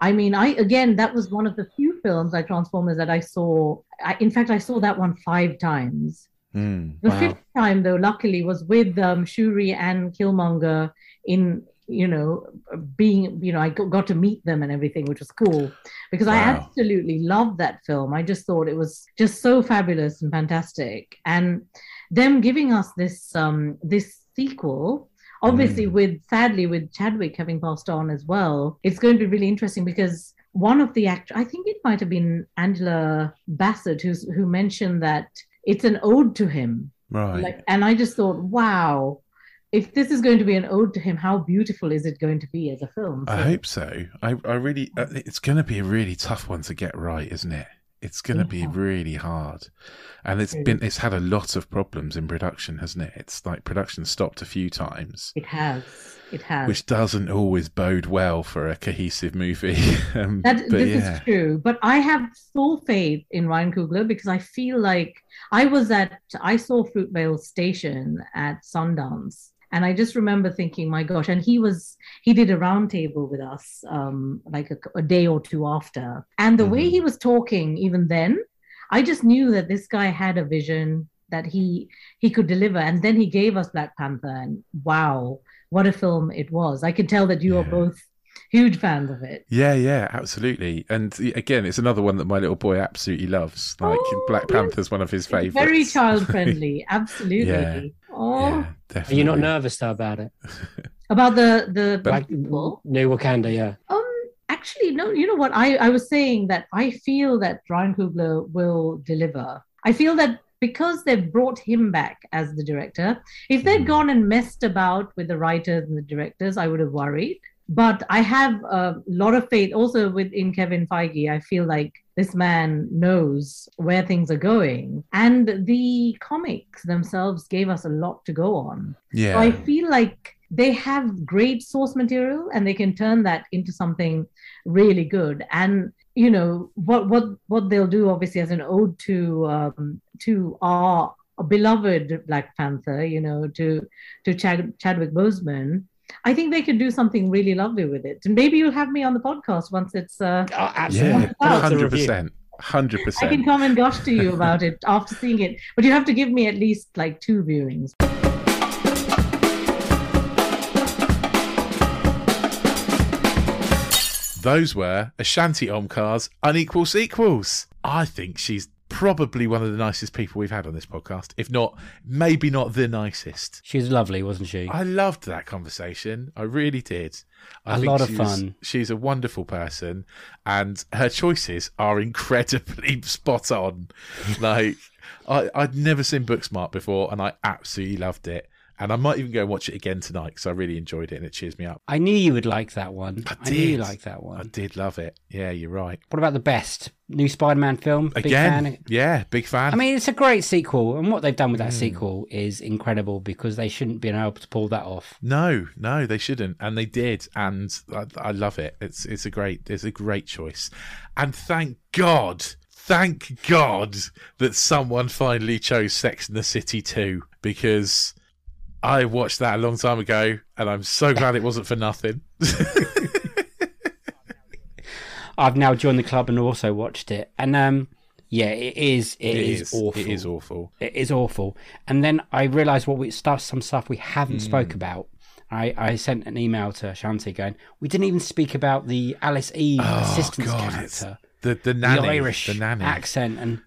i mean i again that was one of the few films like transformers that i saw I, in fact i saw that one five times Mm. The Wow. fifth time, though, luckily, was with um, Shuri and Killmonger in, you know, being, you know, I got got to meet them and everything, which was cool because I absolutely loved that film. I just thought it was just so fabulous and fantastic. And them giving us this um this sequel obviously Mm. with sadly with chadwick having passed on as well it's going to be really interesting because one of the act i think it might have been angela bassett who's who mentioned that it's an ode to him Right. like and i just thought wow if this is going to be an ode to him how beautiful is it going to be as a film I hope so. I, I really, uh, it's going to be a really tough one to get right, isn't it? It's going to be really hard, and it's been, it's had a lot of problems in production, hasn't it? It's like production stopped a few times, it has. It has. Which doesn't always bode well for a cohesive movie. um, That this yeah, is true, but I have full faith in Ryan Coogler because I feel like I was at I saw Fruitvale Station at Sundance, and I just remember thinking, my gosh! And he was he did a roundtable with us, um, like a, a day or two after, and the way Mhm. he was talking, even then, I just knew that this guy had a vision that he he could deliver, and then he gave us Black Panther, and wow, what a film it was! I can tell that you are both huge fans of it. yeah, yeah, absolutely. And again, it's another one that my little boy absolutely loves. Like Oh, Black yes. Panther's one of his It's favorites. Very child friendly, absolutely. Yeah. Oh, Yeah, Are you not nervous though about it? about the the But- Like sequel? New Wakanda, yeah. Um, actually, no. You know what? I I was saying that I feel that Ryan Coogler will deliver. I feel that because they've brought him back as the director. If they'd Mm. gone and messed about with the writers and the directors, I would have worried. But I have a lot of faith also within Kevin Feige. I feel like this man knows where things are going. And the comics themselves gave us a lot to go on. Yeah. So I feel like they have great source material and they can turn that into something really good. And you know what what what they'll do obviously as an ode to um, to our beloved Black Panther, you know, to to Chad, Chadwick Boseman. I think they could do something really lovely with it, and maybe you'll have me on the podcast once it's. Uh, Oh, absolutely. yeah, Put it up to Hundred percent. I can come and gush to you about it after seeing it, but you have to give me at least like two viewings. Those were Ashanti Omkar's unequal sequels. I think she's probably one of the nicest people we've had on this podcast, if not, maybe not the nicest. She was lovely, wasn't she? I loved that conversation. I really did. I A lot of fun. she's a wonderful person, and her choices are incredibly spot on. Like I, I'd never seen Booksmart before, and I absolutely loved it. And I might even go and watch it again tonight because I really enjoyed it and it cheers me up. I knew you would like that one. I I, knew you did. liked that one. I did love it. Yeah, you're right. What about the best new Spider-Man film? Big Again, fan? yeah, big fan. I mean, it's a great sequel, and what they've done with that hmm. sequel is incredible because they shouldn't be able to pull that off. No, no, they shouldn't, and they did, and I, I love it. It's it's a great it's a great choice, and thank God, thank God that someone finally chose Sex and the City too, because I watched that a long time ago, and I'm so glad it wasn't for nothing. I've now joined the club and also watched it, and um, yeah, it is it is, awful. It is awful. It is awful. And then I realised what we stuff some stuff we haven't Hmm. spoke about. I, I sent an email to Shanti going, we didn't even speak about the Alice Eve assistant's Oh, God, character, the the the Irish the nanny. accent, and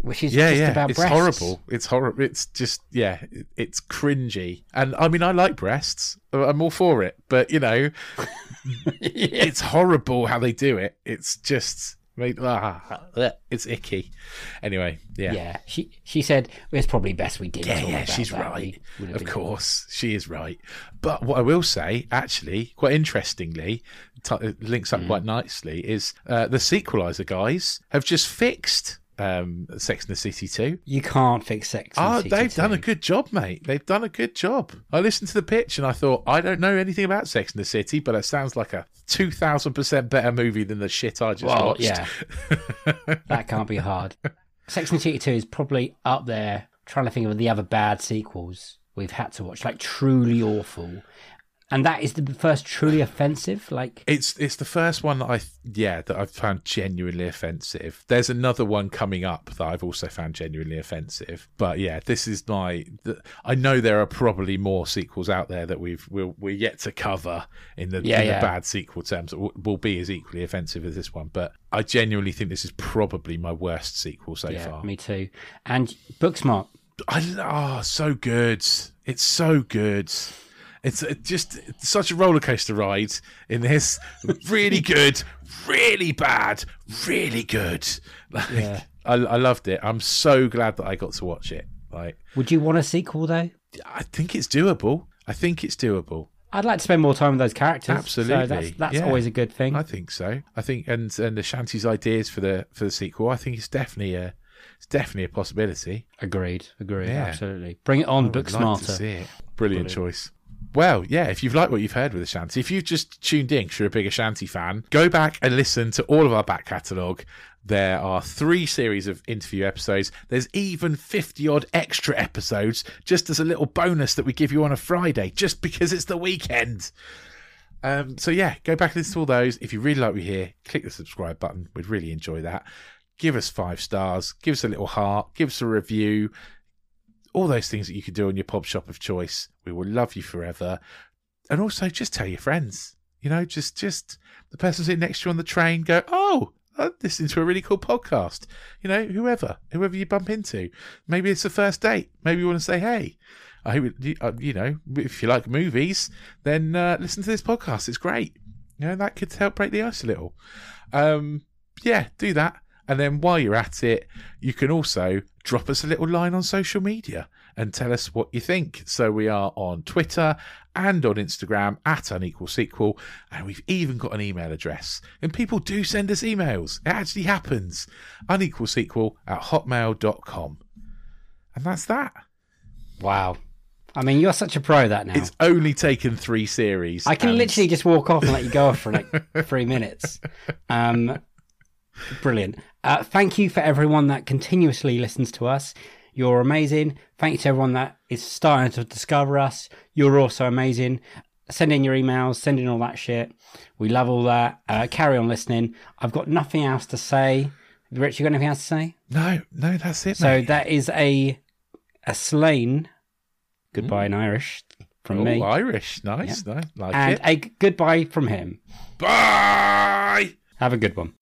which is yeah, just yeah, about it's breasts. horrible. It's horrible. It's just yeah, it's cringy. And I mean, I like breasts. I'm all for it. But you know, it's horrible how they do it. It's just ah, it's icky. Anyway, yeah. Yeah. she she said it's probably best we didn't. Yeah, yeah, she's that. right. We would have Of course, she is right. But what I will say, actually, quite interestingly, t- links Mm. up quite nicely, is uh, the sequelizer guys have just fixed um, Sex and the City 2. You can't fix sex. in Oh, the they've done a good job, mate. They've done a good job. I listened to the pitch and I thought, I don't know anything about Sex and the City, but it sounds like a 2000% better movie than the shit I just Well, watched. yeah, that can't be hard. Sex and the City Two is probably up there. Trying to think of the other bad sequels we've had to watch, like truly awful. And that is the first truly offensive. Like It's it's the first one that I yeah that I've found genuinely offensive. There's another one coming up that I've also found genuinely offensive. But yeah, this is my. The, I know there are probably more sequels out there that we've we're, we're yet to cover in the, Yeah, in yeah. the bad sequel terms that will be as equally offensive as this one. But I genuinely think this is probably my worst sequel so yeah, far. me too. And Booksmart. I oh, so good. It's so good. It's just such a roller coaster ride in this. Really good, really bad, really good. Like, Yeah. I, I loved it. I'm so glad that I got to watch it. Like, Would you want a sequel though? I think it's doable. I think it's doable. I'd like to spend more time with those characters. Absolutely, So that's that's yeah. always a good thing. I think so. I think and and Ashanti's ideas for the for the sequel. I think it's definitely a it's definitely a possibility. Agreed. Agreed. Yeah. Absolutely. Bring it on, I Book like to Smarter. see it. Brilliant choice. Well, yeah, if you've liked what you've heard with Ashanti, if you've just tuned in 'cause you're a big Ashanti fan, go back and listen to all of our back catalogue. There are three series of interview episodes. There's even 50 odd extra episodes just as a little bonus that we give you on a Friday, just because it's the weekend. Um, so, yeah, go back and listen to all those. If you really like what we hear, click the subscribe button. We'd really enjoy that. Give us five stars, give us a little heart, give us a review all those things that you could do on your pub shop of choice. We will love you forever. And also just tell your friends. You know, just just the person sitting next to you on the train go, Oh, I'm listening to a really cool podcast. You know, whoever, whoever you bump into. Maybe it's a first date. Maybe you want to say, Hey, I hope you, uh, you know, if you like movies, then uh, listen to this podcast. It's great. You know, that could help break the ice a little. Um, yeah, do that. And then while you're at it, you can also drop us a little line on social media and tell us what you think. So we are on Twitter and on Instagram at unequal sequel, and we've even got an email address. And people do send us emails. It actually happens. Unequal sequel at hotmail.com. And that's that. Wow. I mean, you're such a pro that now. It's only taken three series. I can and- literally just walk off and let you go off for like three minutes. Um, brilliant. Uh, thank you for everyone that continuously listens to us. You're amazing. Thank you to everyone that is starting to discover us. You're also amazing. Send in your emails, send in all that shit. We love all that. Uh, carry on listening. I've got nothing else to say. Rich, you got anything else to say? No, no, that's it. So mate. that is a a slain goodbye in Irish from oh, me, Irish. Nice. nice. Like and it. a goodbye from him. Bye. Have a good one.